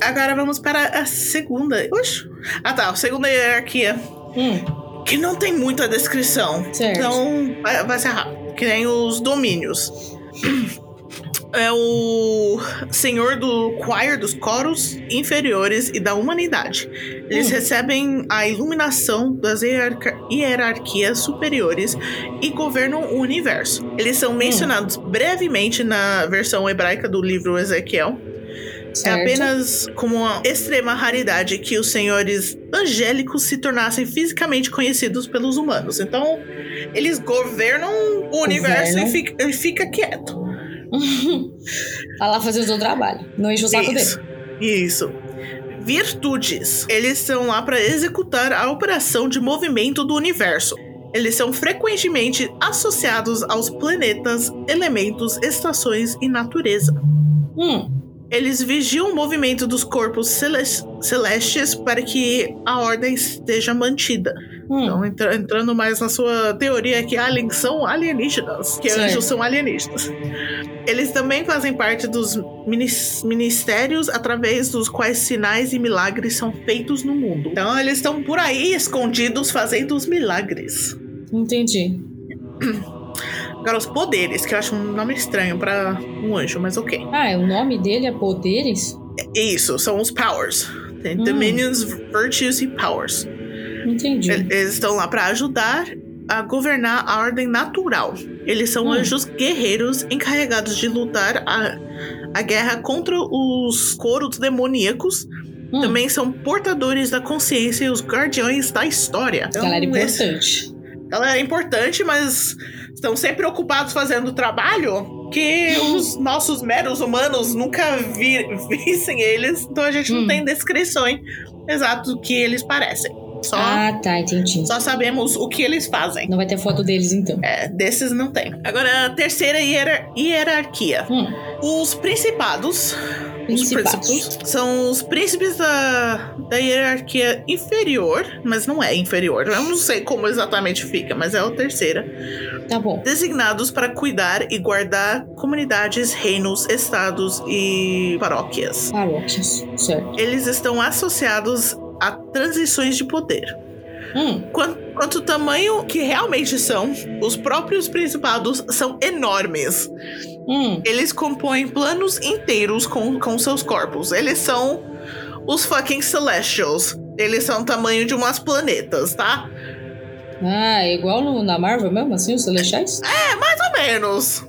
Agora vamos para a segunda. Oxe. Ah tá, a segunda hierarquia. Hum, Que não tem muita descrição. Certo. Então vai, vai ser rápido. Que nem os domínios. É o senhor do choir dos coros inferiores e da humanidade. Eles Hum. recebem a iluminação das hierarquias superiores e governam o universo. Eles Hum. são mencionados brevemente na versão hebraica do livro Ezequiel. certo. É apenas como uma extrema raridade que os senhores angélicos se tornassem fisicamente conhecidos pelos humanos. Então, eles governam o universo e fica, e fica quieto. Vai lá fazer o seu trabalho. Não enche o saco Isso. Isso. Virtudes. Eles estão lá para executar a operação de movimento do universo. Eles são frequentemente associados aos planetas, elementos, estações e natureza. dele. Hum, Eles vigiam o movimento dos corpos celes- celestes para que a ordem esteja mantida. hum. Então, entra- entrando mais na sua teoria que aliens são alienígenas, que Certo. anjos são alienígenas. Eles também fazem parte dos minis- ministérios através dos quais sinais e milagres são feitos no mundo. Então, eles estão por aí escondidos fazendo os milagres. Entendi. Agora, os poderes, que eu acho um nome estranho para um anjo, mas ok. Ah, o nome dele é Poderes? Isso, são os powers. Tem Hum. dominions, virtues e powers. Entendi. Eles estão lá para ajudar a governar a ordem natural. Eles são Hum. anjos guerreiros encarregados de lutar a, a guerra contra os coros demoníacos. Hum, Também são portadores da consciência e os guardiões da história. Então, Galera esse- importante. galera é importante, mas estão sempre ocupados fazendo trabalho. que os nossos meros humanos nunca vi, vissem eles, então a gente não Hum. tem descrição exata do que eles parecem. Só, Ah, tá, entendi. só sabemos o que eles fazem. Não vai ter foto deles então. É, desses não tem. Agora, a terceira hierar- hierarquia. Hum, Os principados. Os Principados. príncipes são os príncipes da, da hierarquia inferior, mas não é inferior. Eu não sei como exatamente fica, mas é a terceira. tá bom. Designados para cuidar e guardar comunidades, reinos, estados e paróquias. Paróquias, certo. Eles estão associados a transições de poder. Hum, Quanto, quanto tamanho que realmente são, os próprios principados são enormes. hum. Eles compõem planos inteiros com, com seus corpos. Eles são os fucking Celestials. Eles são o tamanho de umas planetas, tá? Ah, é igual no- na Marvel mesmo, assim, os Celestiais? É, mais ou menos.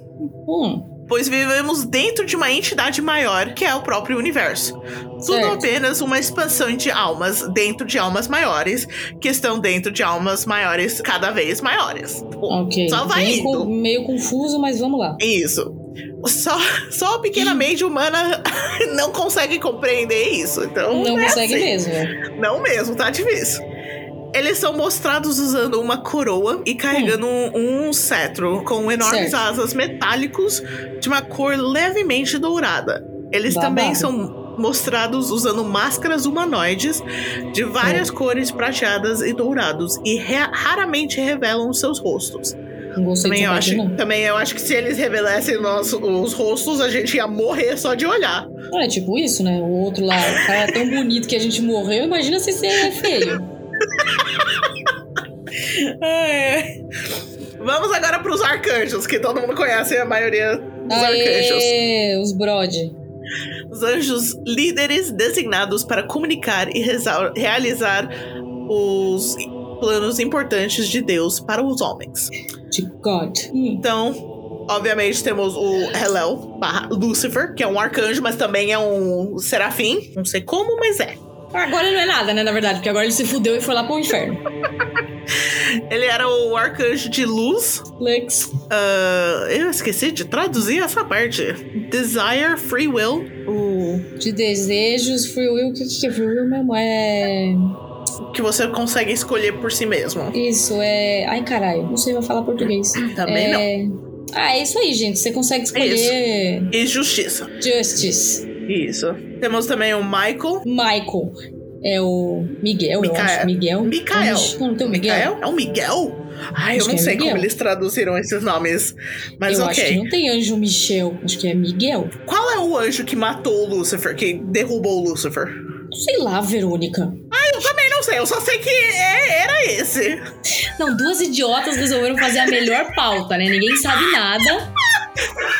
Hum, Pois vivemos dentro de uma entidade maior, que é o próprio universo. Tudo Certo. apenas uma expansão de almas dentro de almas maiores, que estão dentro de almas maiores cada vez maiores. Ok. Só vai meio, indo. co- meio confuso, mas vamos lá. Isso. Só, só a pequena mente humana não consegue compreender isso. Então, Não é consegue assim. mesmo. Não mesmo, tá difícil. Eles são mostrados usando uma coroa e carregando um, um cetro com enormes Certo. asas metálicos de uma cor levemente dourada. Eles Babado. também são mostrados usando máscaras humanoides de várias cores prateadas e dourados e raramente revelam seus rostos. Também eu, acho, não. também eu acho que se eles revelassem nosso- os rostos, a gente ia morrer só de olhar. Não é tipo isso, né? O outro lá, o cara é tão bonito que a gente morreu, imagina se você é feio. É. Vamos agora pros arcanjos, que todo mundo conhece a maioria dos arcanjos. Aê, os brode. Os anjos líderes designados para comunicar e realizar os planos importantes de Deus para os homens. De God. Hum, Então, obviamente, temos o Helel, barra Lucifer, que é um arcanjo, mas também é um serafim. Não sei como, mas é. Agora não é nada, né, na verdade, porque agora ele se fudeu e foi lá pro inferno. Ele era o arcanjo de luz. Lex. Ah, eu esqueci de traduzir essa parte. Desire, Free Will. O De desejos, free will. O que, que é free will mesmo? É. que você consegue escolher por si mesmo. Isso, é. Ai, caralho, não sei falar português. Também não. é... Ah, é isso aí, gente. Você consegue escolher E justiça. Justice. Isso. Temos também o Michael. Michael. É o Miguel, eu Micael. acho. Miguel. Micael. Ixi, Não, tem o Miguel. É o Miguel? Ai, Acho eu não é sei Miguel. como eles traduziram esses nomes. Mas eu acho que ok. não tem anjo Michel. Acho que é Miguel. Qual é o anjo que matou o Lucifer, que derrubou o Lucifer? Sei lá, Verônica. Eu também não sei, eu só sei que é- era esse. Não, duas idiotas resolveram fazer a melhor pauta, né? Ninguém sabe nada.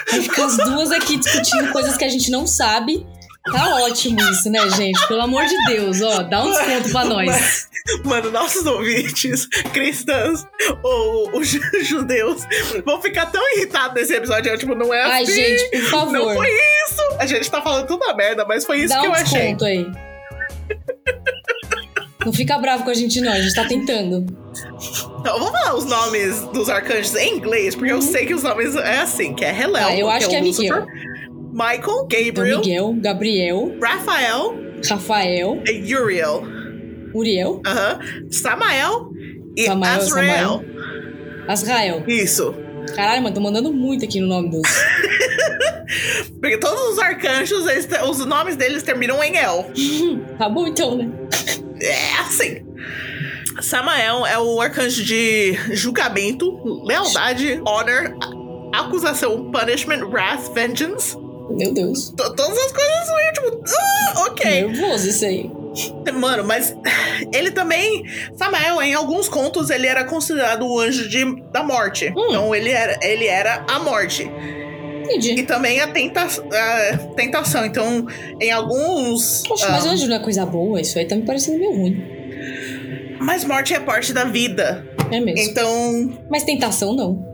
Vai ficar as duas aqui discutindo coisas que a gente não sabe. Tá ótimo isso, né, gente? Pelo amor de Deus, ó, dá um desconto pra nós. Mano, nossos ouvintes, cristãos ou os judeus, vão ficar tão irritados nesse episódio. Eu, tipo, não é Ai, assim. gente, por favor. Não foi isso! A gente tá falando toda merda, mas foi isso Dá que um eu achei. desconto aí. Não fica bravo com a gente, não. A gente tá tentando. Então, vamos falar os nomes dos arcanjos em inglês, porque eu sei que os nomes é assim, que é Helel, Uhum. Tá, eu acho o que é Lucifer, Michael, Então, Gabriel, Miguel, Gabriel, Raphael Rafael, e Uriel. Uriel, Aham. Samael e Samael, Azrael. Azrael. Isso. Caralho, mano, tô mandando muito aqui no nome dos. Porque todos os arcanjos, eles os nomes deles terminam em El. Tá bom então, né? É assim. Samael é o arcanjo de julgamento, lealdade, honor, acusação, punishment, wrath, vengeance. Meu Deus. To- todas as coisas meio tipo, ah, ok. Nervoso isso aí. Mano, mas ele também. Samael, em alguns contos, ele era considerado o anjo de, da morte. Hum. Então ele era, ele era a morte. Entendi. E também a, tenta, a tentação. Então, em alguns. Poxa, mas ah, anjo não é coisa boa, isso aí tá me parecendo meio ruim. mas morte é parte da vida. É mesmo. Então. Mas tentação não.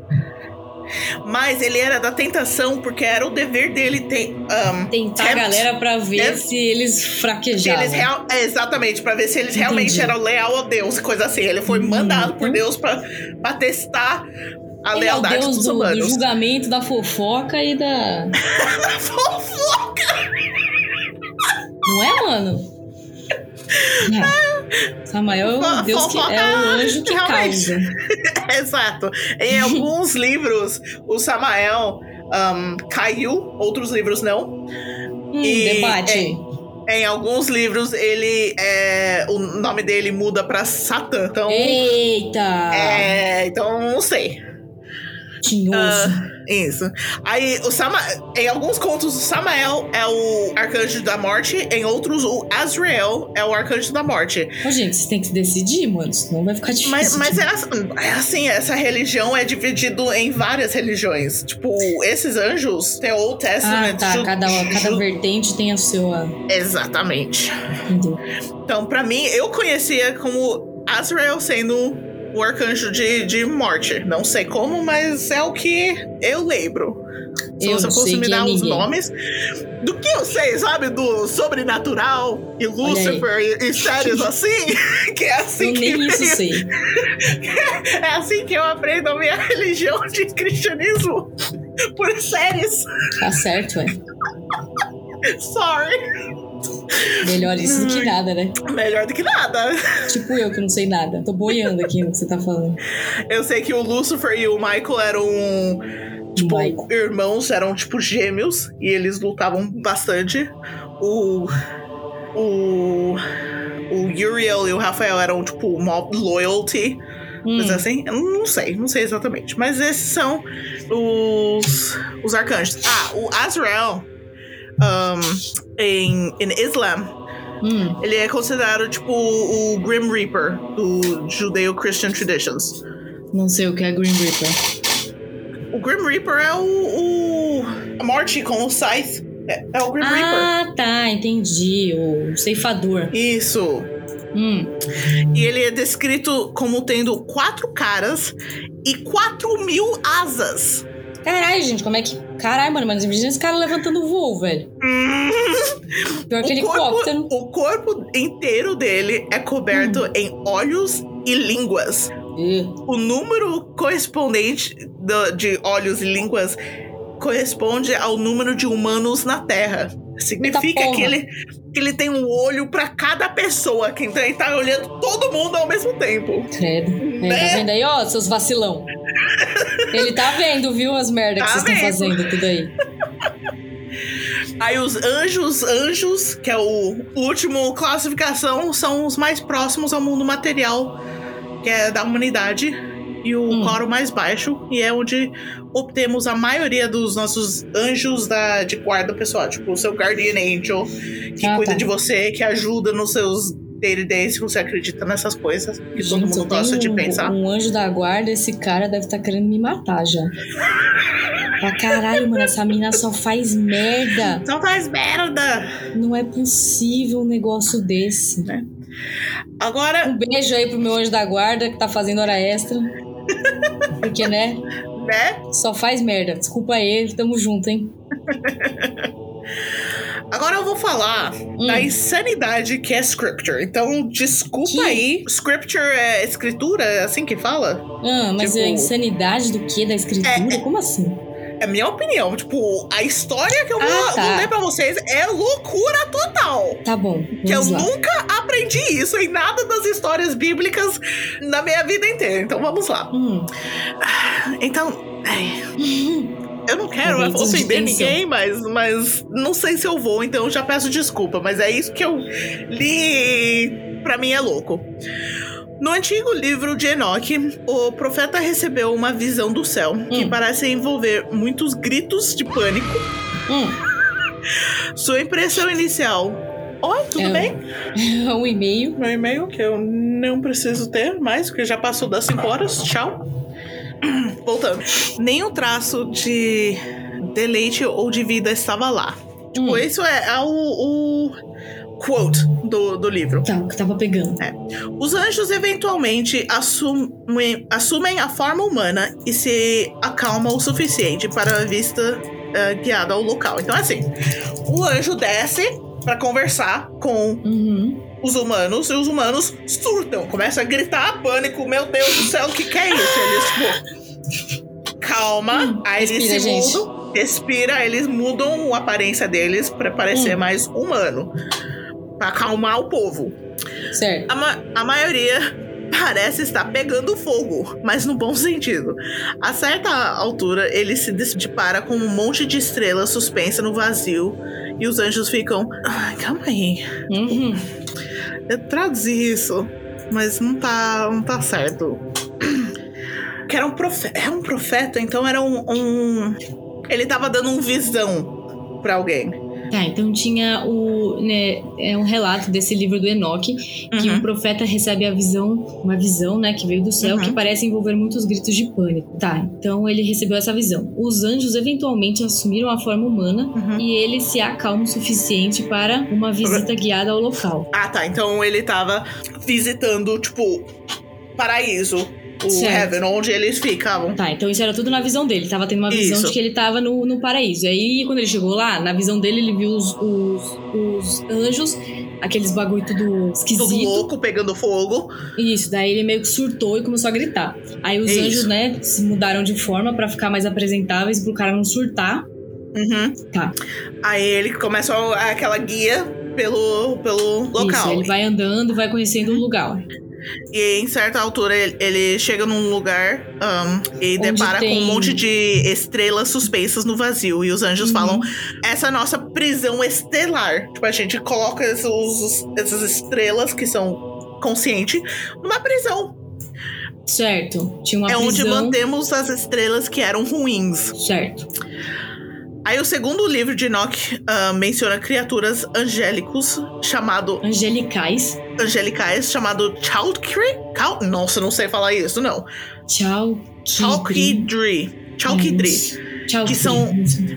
Mas ele era da tentação porque era o dever dele ter. um, Tentar a tempt- galera pra ver se eles Se fraquejavam. eles real, exatamente, pra ver se eles realmente Entendi. eram leal a Deus, coisa assim. Ele foi Hum, mandado por então- Deus pra testar a Ele é o lealdade deus dos do, do humanos. julgamento, da fofoca e da. Fofoca! Não é, mano? É. Samael é o deus que é o anjo que realmente. causa. Exato. Em alguns livros, o Samael um, caiu, outros livros não. Hum, E- debate. Em alguns livros, ele é, o nome dele muda pra Satã. Então, Eita! é, então não sei. Tinhoso. Isso. Aí, o Sama, em alguns contos, o Samael é o arcanjo da morte, em outros, o Azrael é o arcanjo da morte. Ô, gente, vocês têm que se decidir, mano. Senão vai ficar difícil. Mas, mas de- é, assim, é assim, essa religião é dividido em várias religiões. Tipo, esses anjos, tem o Old Ah, Testament. tá. Ju- Cada, cada vertente tem a sua. Exatamente. Entendeu? Então, pra mim, eu conhecia como Azrael sendo o arcanjo de, de morte. Não sei como, mas é o que eu lembro. Se Eu você fosse me quem é dar os nomes. Do que eu sei, sabe? Do sobrenatural e Lucifer e, e séries assim. que é assim Eu que. nem isso sei. É assim que eu aprendo a minha religião de cristianismo. Por séries. Tá certo, é. Sorry. Melhor isso do que nada, né? Melhor do que nada. Tipo eu que não sei nada. Tô boiando aqui no que você tá falando. Eu sei que o Lucifer e o Michael eram. Tipo, Michael. irmãos, eram tipo gêmeos. E eles lutavam bastante. O. O. O Uriel e o Rafael eram, tipo, mob loyalty. Hum, Mas assim, eu não sei, não sei exatamente. Mas esses são os, os arcanjos. Ah, o Azrael, um, em, em Islam, hum. ele é considerado tipo o Grim Reaper do Judeo-Christian Traditions. Não sei o que é Green Reaper. O Grim Reaper é o, o a morte com o Scythe. É, é o Grim Reaper. Ah, tá. Entendi. O ceifador. Isso. Hum. E ele é descrito como tendo quatro caras e quatro mil asas. Caralho, gente, como é que. Caralho, mano, mas imagina esse cara levantando voo, velho. Hum. Pior que O helicóptero. corpo, o corpo inteiro dele é coberto em olhos e línguas. Ih, O número correspondente do- de olhos e línguas corresponde ao número de humanos na Terra. Significa que ele, que ele tem um olho pra cada pessoa, que então ele tá olhando todo mundo ao mesmo tempo. credo. Né? tá vendo aí, ó, seus vacilão? Ele tá vendo, viu, as merdas Tá que vocês estão fazendo, tudo aí. Aí os anjos, anjos, que é o último classificação, são os mais próximos ao mundo material, que é da humanidade, e o Hum. coro mais baixo, e é onde obtemos a maioria dos nossos anjos da, de guarda pessoal, tipo o seu guardian angel, que Ah, cuida tá. de você, que ajuda nos seus day-to-day, se você acredita nessas coisas, que todo Gente, mundo eu gosta de um, pensar. um anjo da guarda, esse cara deve estar querendo me matar já. Pra caralho, mano, essa mina só faz merda. Não faz merda! Não é possível um negócio desse. Agora, Um beijo aí pro meu anjo da guarda que tá fazendo hora extra. Porque, né? né? Só faz merda. Desculpa ele, tamo junto, hein? Agora eu vou falar Hum. da insanidade que é scripture. Então, desculpa Que? aí. Scripture é escritura? É assim que fala? Ah, mas Tipo- a insanidade do que? Da escritura? Como assim? É minha opinião. Tipo, a história que eu vou, Ah, tá. vou ler pra vocês é loucura total. Tá bom, Que eu lá. nunca aprendi isso em nada das histórias bíblicas na minha vida inteira. Então vamos lá. Hum. Então, ai, eu não quero ofender ninguém, mas, mas não sei se eu vou, então eu já peço desculpa. Mas é isso que eu li. Pra mim é louco. No antigo livro de Enoque, o profeta recebeu uma visão do céu que Hum. parece envolver muitos gritos de pânico. Hum. Sua impressão inicial. Oi, tudo É. bem? um e-mail. Meu e-mail que eu não preciso ter mais, porque já passou das 5 horas. Tchau. Voltando. Nenhum traço de deleite ou de vida estava lá. Tipo, Hum. isso é, é o, o quote do, do livro. Tá, o que tava pegando. Os anjos eventualmente assumem, assumem a forma humana e se acalmam o suficiente para a vista eh, guiada ao local. Então, assim, o anjo desce para conversar com Uhum. Os humanos e os humanos surtam, começam a gritar pânico, meu Deus do céu, o que, que é isso? Eles, tipo, Calma. Hum, aí eles se gente. mudam. Respira, eles mudam a aparência deles pra parecer Hum. mais humano. Pra acalmar o povo. Certo. A, ma- a maioria parece estar pegando fogo, mas no bom sentido. A certa altura, ele se depara com um monte de estrelas suspensa no vazio e os anjos ficam. Ai, calma aí. Uhum. Eu traduzi isso, mas não tá, não tá certo. Que era um profeta. É um profeta, então era um. um- Ele tava dando um visão pra alguém. Tá, então tinha o. Né, é um relato desse livro do Enoque, que Uhum. um profeta recebe a visão, uma visão, né, que veio do céu, Uhum. que parece envolver muitos gritos de pânico. Tá, então ele recebeu essa visão. Os anjos eventualmente assumiram a forma humana Uhum. e ele se acalma o suficiente para uma visita guiada ao local. Ah, tá. Então ele tava visitando, tipo, paraíso. O Certo. Heaven, onde eles ficavam. Tá, então isso era tudo na visão dele. Ele tava tendo uma visão Isso. de que ele tava no, no paraíso. E aí, quando ele chegou lá, na visão dele, ele viu os, os, os anjos, aqueles bagulho tudo esquisito. louco, pegando fogo. Isso, daí ele meio que surtou e começou a gritar. Aí os Isso. anjos, né, se mudaram de forma pra ficar mais apresentáveis pro cara não surtar. Uhum. Tá. Aí ele começa aquela guia pelo, pelo Isso, local. ele vai andando, vai conhecendo o lugar. E em certa altura ele, ele chega num lugar um, e Onde depara tem- com um monte de estrelas suspensas no vazio. E os anjos Uhum. falam: essa é a nossa prisão estelar. Tipo, a gente coloca esses, essas estrelas que são conscientes numa prisão. Certo. Tinha uma é onde prisão. mantemos as estrelas que eram ruins. Certo. Aí o segundo livro de Enoch ah, menciona criaturas angélicos chamado Angelicais. angelicais chamado Chalkidri. Chal- Nossa, não sei falar isso, não. Chalkidri. Chalkidri. Que são-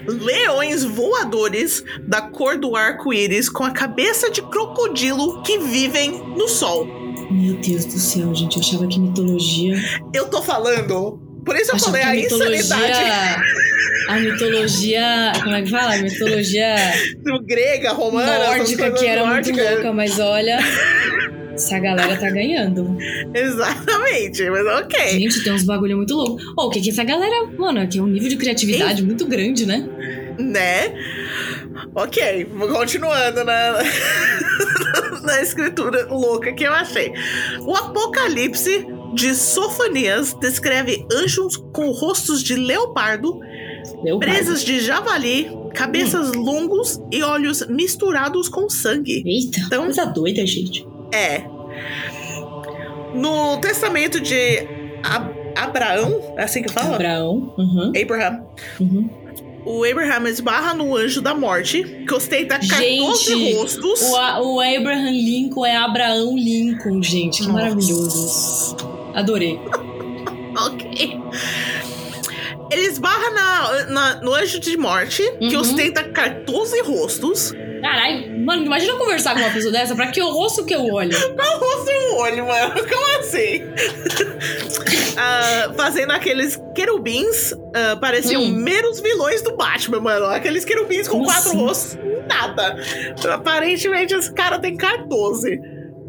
Leões voadores da cor do arco-íris com a cabeça de crocodilo que vivem no sol. Meu Deus do céu, gente. Eu achava que mitologia. Eu tô falando. Por isso eu achava falei a a mitologia. insanidade A mitologia. Como é que fala? A mitologia grega, romana, nórdica que era muito nórdicas. louca, mas olha. Essa galera tá ganhando. Exatamente, mas ok. Gente, tem uns bagulho muito louco. Ô, o que que essa galera. Mano, que é um nível de criatividade muito grande, né? Né? Ok, continuando na, na escritura louca que eu achei. O Apocalipse de Sofonias descreve anjos com rostos de leopardo, pai. presas de javali, cabeças longos e olhos misturados com sangue. Eita, Então- coisa doida, gente. É. No testamento de Ab- Abraão, é assim que fala? Abraão. Uhum, Abraham. uhum. O Abraham esbarra no anjo da morte, que ostenta 14 Gente, rostos. O, o Abraham Lincoln é Abraão Lincoln, gente. Que Nossa. maravilhoso. Adorei. Ok. Ele esbarra na, na- no anjo de morte, que Uhum. ostenta 14 rostos. Caralho, mano, imagina eu conversar com uma pessoa dessa. Pra que rosto que eu olho? Qual rosto no olho, mano? Como assim? Ah, fazendo aqueles querubins, ah, pareciam Hum. meros vilões do Batman, mano. Aqueles querubins com Como quatro assim? rostos, nada. Aparentemente, esse cara tem 14.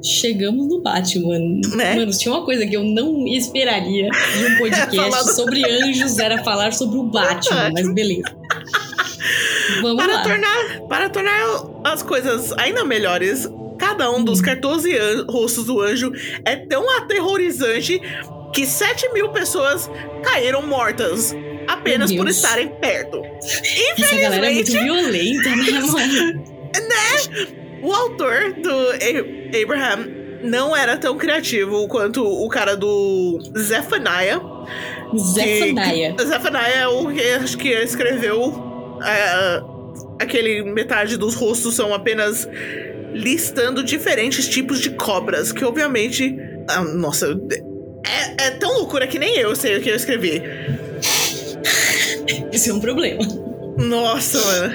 Chegamos no Batman. Né? Mano, tinha uma coisa que eu não esperaria de um podcast do- sobre anjos era falar sobre o Batman, mas beleza. Vamos Para lá. tornar, para tornar as coisas ainda melhores, cada um dos Hum. 14 an- rostos do anjo é tão aterrorizante que 7 mil pessoas caíram mortas apenas por estarem perto. Essa galera é muito violenta, né, mano? O autor do Abraham não era tão criativo quanto o cara do Zephaniah. Zephaniah. Que- Zephaniah é o que acho que escreveu é, aquele metade dos rostos são apenas listando diferentes tipos de cobras, que obviamente. ah, nossa, é, é tão loucura que nem eu sei o que eu escrevi. Isso é um problema. Nossa, mano.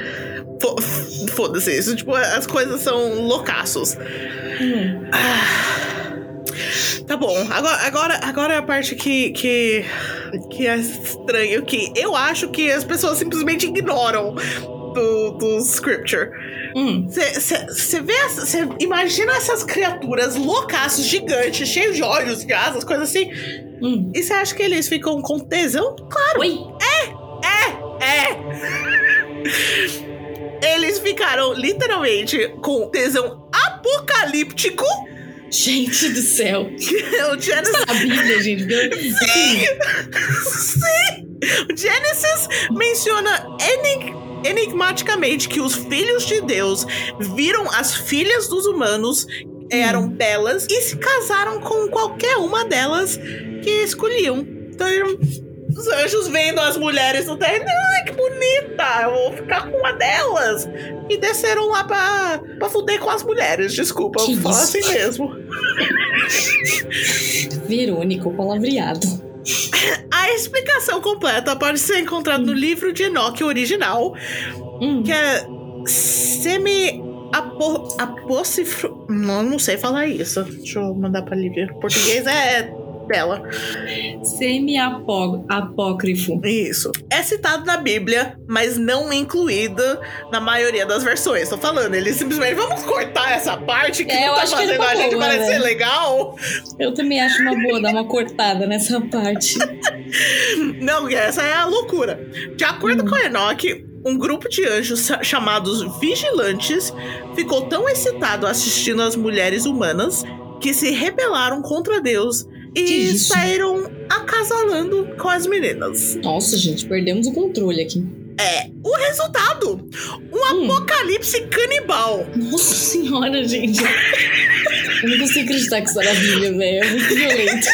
Fo- Foda-se, isso, tipo, as coisas são loucaços. Hum. Tá bom, agora, agora, agora é a parte que, que, que é estranho, que eu acho que as pessoas simplesmente ignoram do, do scripture. Hum. Você vê, você imagina essas criaturas loucaços, gigantes, cheios de olhos, de asas, coisas assim, Hum. e você acha que eles ficam com tesão? Claro, Oi? É! Eles ficaram literalmente com tesão apocalíptico. Gente do céu. o Genesis. Na Bíblia, gente. Sim! Sim! O Genesis menciona enig enigmaticamente que os filhos de Deus viram as filhas dos humanos eram Hum. belas e se casaram com qualquer uma delas que escolhiam. Então, os anjos vendo as mulheres no terreno, ai que bonita, eu vou ficar com uma delas. E desceram lá pra, pra fuder com as mulheres, desculpa, Que eu falo assim mesmo. Verônica, o palavreado. A explicação completa pode ser encontrada no livro de Enoch original, Hum. que é semi apo, apócifro. Não, não sei falar isso. Deixa eu mandar pra Lívia. Português é dela. Semi-apócrifo. Isso. É citado na Bíblia, mas não incluído na maioria das versões. Tô falando, eles simplesmente vamos cortar essa parte que É, tá acho que fazendo a gente parecer né? legal. Eu também acho uma boa dar uma cortada nessa parte. Não, essa é a loucura. De acordo com Enoch, um grupo de anjos chamados vigilantes ficou tão excitado assistindo as mulheres humanas que se rebelaram contra Deus e isso? saíram acasalando com as meninas. Nossa, gente, perdemos o controle aqui. É, o resultado: um Hum. apocalipse canibal. Nossa senhora, gente. Eu não consigo acreditar que isso era a Bíblia, velho. É muito violento.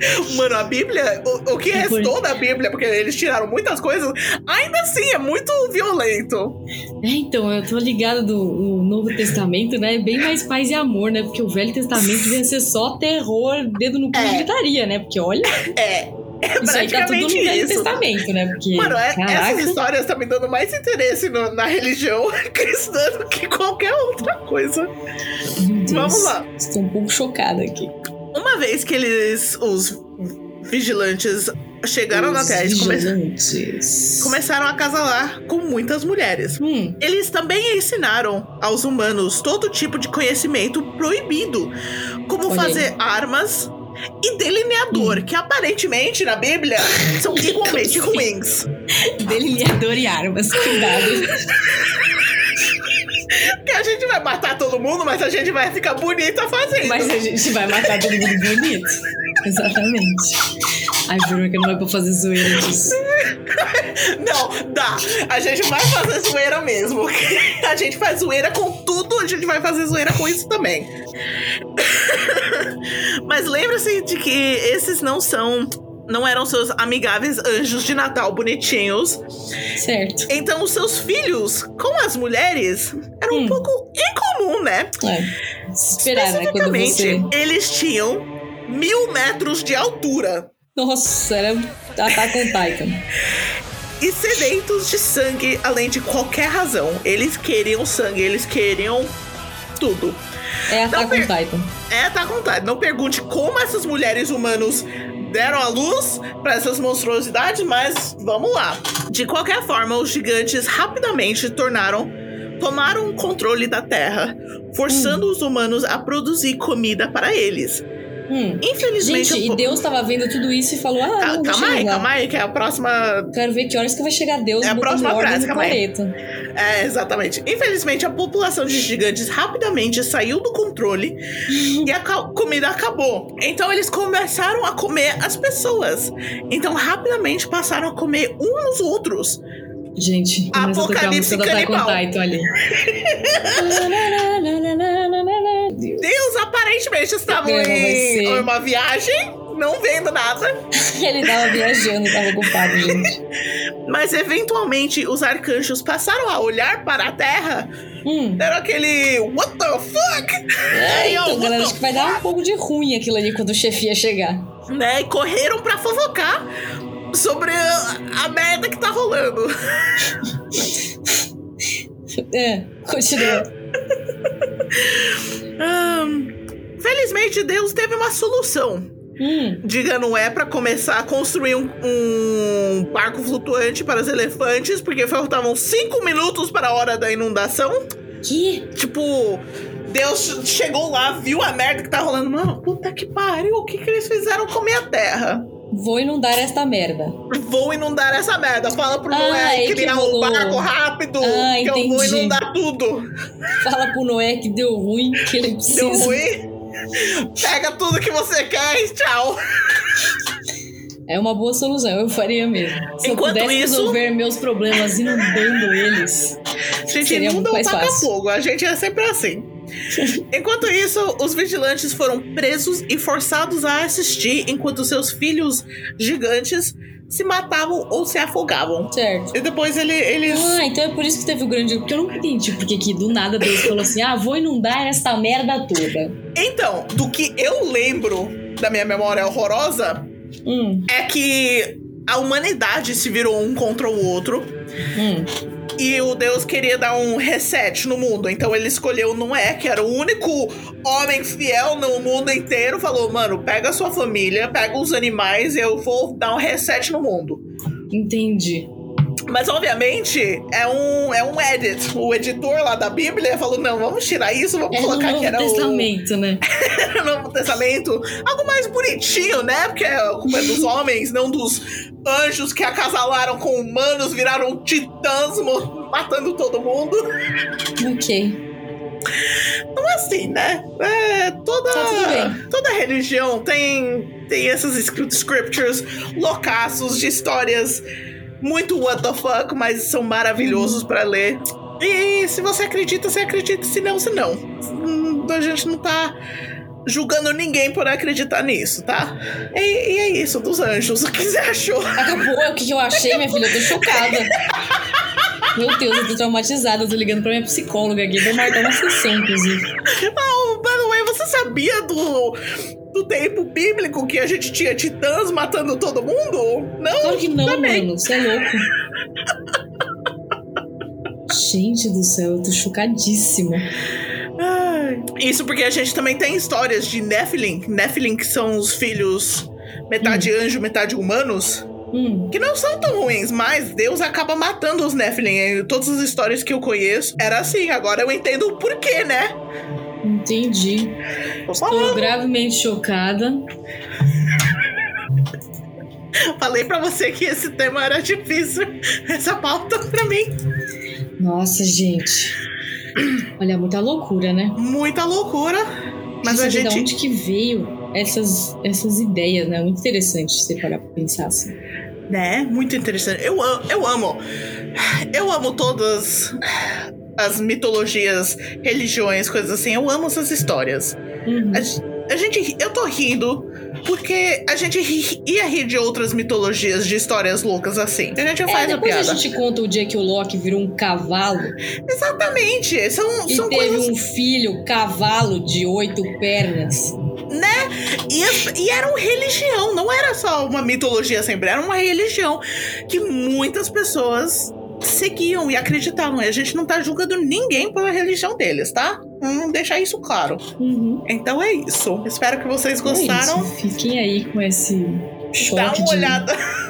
Mano, a Bíblia, o, o que foi? restou da Bíblia, porque eles tiraram muitas coisas, ainda assim é muito violento. É, então, eu tô ligada do Novo Testamento, né? É bem mais paz e amor, né? Porque o Velho Testamento devia ser só terror, dedo no cu É. e gritaria, né? Porque olha, É, é isso aí tá tudo no Velho isso. Testamento, né? Porque, Mano, é- essas histórias estão me dando mais interesse no- na religião cristã do que qualquer outra coisa. meu Deus, Vamos lá. Estou um pouco chocada aqui. Uma vez que eles, os vigilantes, chegaram na Os Terra, eles come- vigilantes. começaram a casalar com muitas mulheres. Hum, Eles também ensinaram aos humanos todo tipo de conhecimento proibido, como Olha aí. fazer armas e delineador, que aparentemente na Bíblia são igualmente assim? ruins. delineador e armas, cuidado. Porque a gente vai matar todo mundo, mas a gente vai ficar bonita fazendo. Mas a gente vai matar todo mundo bonito. Exatamente. Ai, Verônica, não vai pra fazer zoeira disso. Não, dá. A gente vai fazer zoeira mesmo. A gente faz zoeira com tudo, a gente vai fazer zoeira com isso também. Mas lembre-se de que esses não são. Não eram seus amigáveis anjos de Natal bonitinhos. Certo. Então, os seus filhos com as mulheres eram um Hum. pouco incomum, né? É. Se esperar, né? Quando você. eles tinham mil metros de altura. Nossa, era Attack on Titan. e sedentos de sangue, além de qualquer razão. Eles queriam sangue, eles queriam tudo. É on per- Titan. É, tá contado. Não pergunte como essas mulheres humanos deram a luz para essas monstruosidades, mas vamos lá. De qualquer forma, os gigantes rapidamente tornaram tomaram o controle da Terra, forçando os humanos a produzir comida para eles. Hum. Infelizmente, Gente, e Deus tava vendo tudo isso e falou: Ah, Ca- não, calma aí, calma aí, que é a próxima Quero ver que horas que vai chegar Deus É a próxima frase, calma aí. É, exatamente. Infelizmente, a população de gigantes rapidamente saiu do controle e a comida acabou. Então, eles começaram a comer as pessoas. Então, rapidamente passaram a comer uns aos outros. Gente, começa a tocar a Apocalipse música on canibal. Titan ali. Deus. Deus aparentemente vai em ser. uma viagem, não vendo nada. Ele tava viajando, tava ocupado, gente. Mas, eventualmente, os arcanjos passaram a olhar para a Terra. Hum. Deram aquele... What the fuck? É, então, what galera, acho que vai dar um pouco de ruim aquilo ali quando o chefe ia chegar. né? E correram pra fofocar sobre a, a merda que tá rolando. É, continua. Felizmente, Deus teve uma solução. Hum, Diga não é pra começar a construir um, um barco flutuante para os elefantes, porque faltavam cinco minutos para a hora da inundação. que? Tipo, Deus chegou lá, viu a merda que tá rolando. Mano, puta que pariu, o que, que eles fizeram com a minha terra? Vou inundar esta merda. Vou inundar essa merda. Fala pro Noé que criar um barco rápido. Ah, que eu vou entendi. inundar tudo. Fala pro Noé que deu ruim, que ele precisa. Deu ruim? Pega tudo que você quer e tchau. É uma boa solução, eu faria mesmo. Se Enquanto eu pudesse isso- resolver meus problemas inundando eles. Gente Seria muito mais fácil. fogo. A gente é sempre assim. Enquanto isso, os vigilantes foram presos e forçados a assistir enquanto seus filhos gigantes se matavam ou se afogavam. Certo. E depois ele- eles. Ah, então é por isso que teve o grande. Porque eu nunca entendi porque que do nada Deus falou assim: ah, vou inundar esta merda toda. Então, do que eu lembro da minha memória horrorosa Hum, é que a humanidade se virou um contra o outro. hum. E o Deus queria dar um reset no mundo. Então ele escolheu Noé, que era o único homem fiel no mundo inteiro. Falou: Mano, pega a sua família, pega os animais eu vou dar um reset no mundo. Entendi. Mas obviamente é um, é um edit. O editor lá da Bíblia falou: Não, vamos tirar isso, vamos É colocar Novo que era Testamento, né? o Novo Testamento. Algo mais bonitinho, né? Porque a culpa é dos homens, não dos anjos que acasalaram com humanos, viraram titãs, matando todo mundo. Ok. Não é assim, né? É, toda, Tá toda religião tem, tem essas script- scriptures loucaços de histórias muito what the fuck, mas são maravilhosos pra ler. E se você acredita, você acredita, se não, se não. Hum, A gente não tá julgando ninguém por acreditar nisso, tá? E, e é isso, dos anjos. O que você achou? Acabou, o que eu achei, minha filha? Eu tô chocada. Meu Deus, eu tô traumatizada. Eu tô ligando pra minha psicóloga aqui. Vou marcar uma sessão, inclusive. Way, você sabia do, do tempo bíblico que a gente tinha titãs matando todo mundo? Não? Claro que não, Também. mano. Você é louco. Gente do céu, eu tô chocadíssima. Ai. Isso porque a gente também tem histórias de Nephilim. Nephilim que são os filhos metade anjo, metade humanos. Hum, Que não são tão ruins, mas Deus acaba matando os Nephilim. Todas as histórias que eu conheço era assim. Agora eu entendo o porquê, né? Entendi. Estou gravemente chocada. Falei pra você que esse tema era difícil. Essa pauta pra mim. Nossa, gente. Olha, muita loucura, né? Muita loucura. Mas a gente. De onde que veio essas, essas ideias, né? Muito interessante você parar pra pensar assim. Né? Muito interessante. Eu, eu amo. Eu amo todas as mitologias, religiões, coisas assim. Eu amo essas histórias. Uhum. A, a gente. Eu tô rindo porque a gente ri- ia rir de outras mitologias, de histórias loucas assim. A gente É, faz a depois a, piada. gente conta o dia que o Loki virou um cavalo Exatamente. São, e são teve coisas. um filho cavalo de oito pernas. E, as- e era uma religião, não era só uma mitologia sempre, era uma religião que muitas pessoas seguiam e acreditavam. E a gente não tá julgando ninguém pela religião deles, tá? Vamos deixar isso claro. Uhum. Então é isso. Espero que vocês É gostaram. isso. Fiquem aí com esse choque Dá uma de... olhada.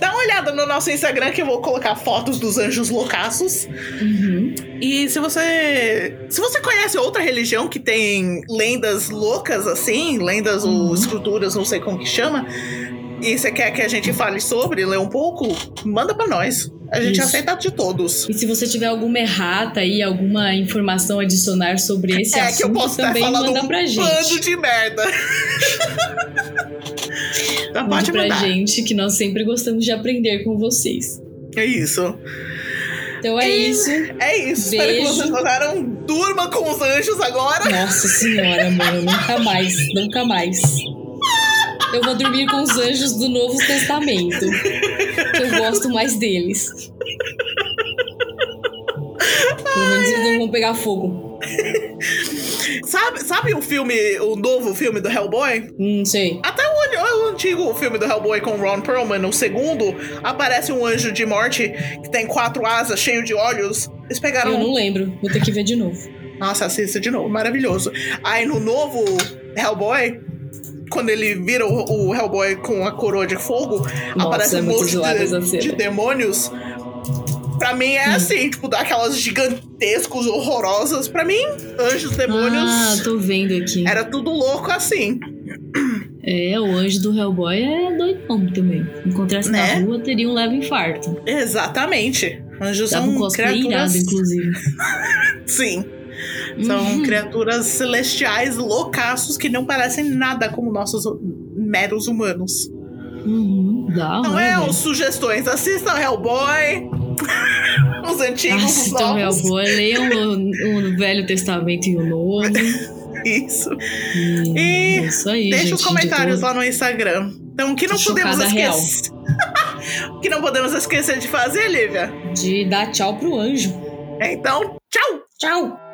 Dá uma olhada no nosso Instagram que eu vou colocar fotos dos anjos loucaços. Uhum. E se você. Se você conhece outra religião que tem lendas loucas assim, lendas ou Uhum. escrituras, não sei como que chama, e você quer que a gente fale sobre, ler um pouco, manda pra nós. A gente Isso. aceita de todos. E se você tiver alguma errata aí, alguma informação adicionar sobre esse é assunto, que eu posso estar também falando manda um pra bando gente. de merda. Mande pode pra mandar. gente, que nós sempre gostamos de aprender com vocês. É isso. Então é E- isso. É isso. Espero que Beijo. vocês gostaram. Durma com os anjos agora. Nossa senhora, mano, nunca mais, nunca mais. Eu vou dormir com os anjos do Novo Testamento. Que eu gosto mais deles. Pelo menos eles não vão pegar fogo. Sabe, sabe o filme, o novo filme do Hellboy? Hum, sei. Até o, o antigo filme do Hellboy com Ron Perlman, o segundo, aparece um anjo de morte que tem quatro asas, cheio de olhos. Eles pegaram. Eu não lembro. Vou ter que ver de novo. Nossa, assista de novo, maravilhoso. Aí no novo Hellboy, quando ele vira o, o Hellboy com a coroa de fogo, Nossa, aparece é um monte de, de demônios. Pra mim é assim, tipo, daquelas gigantescos, horrorosas. Pra mim, anjos, demônios. Ah, tô vendo aqui. Era tudo louco assim. É, o anjo do Hellboy é doidão também. Encontrasse Né? na rua, teria um leve infarto. Exatamente. Anjos Dava um são irado, criaturas. inclusive. Sim. São Uhum. criaturas celestiais loucaços que não parecem nada como nossos meros humanos. Uhum. Da Não é os sugestões. Assistam Hellboy. os antigos, os Assistam novos. Hellboy, leiam o, o Velho Testamento e o Novo. Isso. E E é isso aí, Deixa gente. os comentários lá no Instagram. Então, o que não podemos esquecer. o que não podemos esquecer de fazer, Lívia? De dar tchau pro anjo. Então, tchau! Tchau!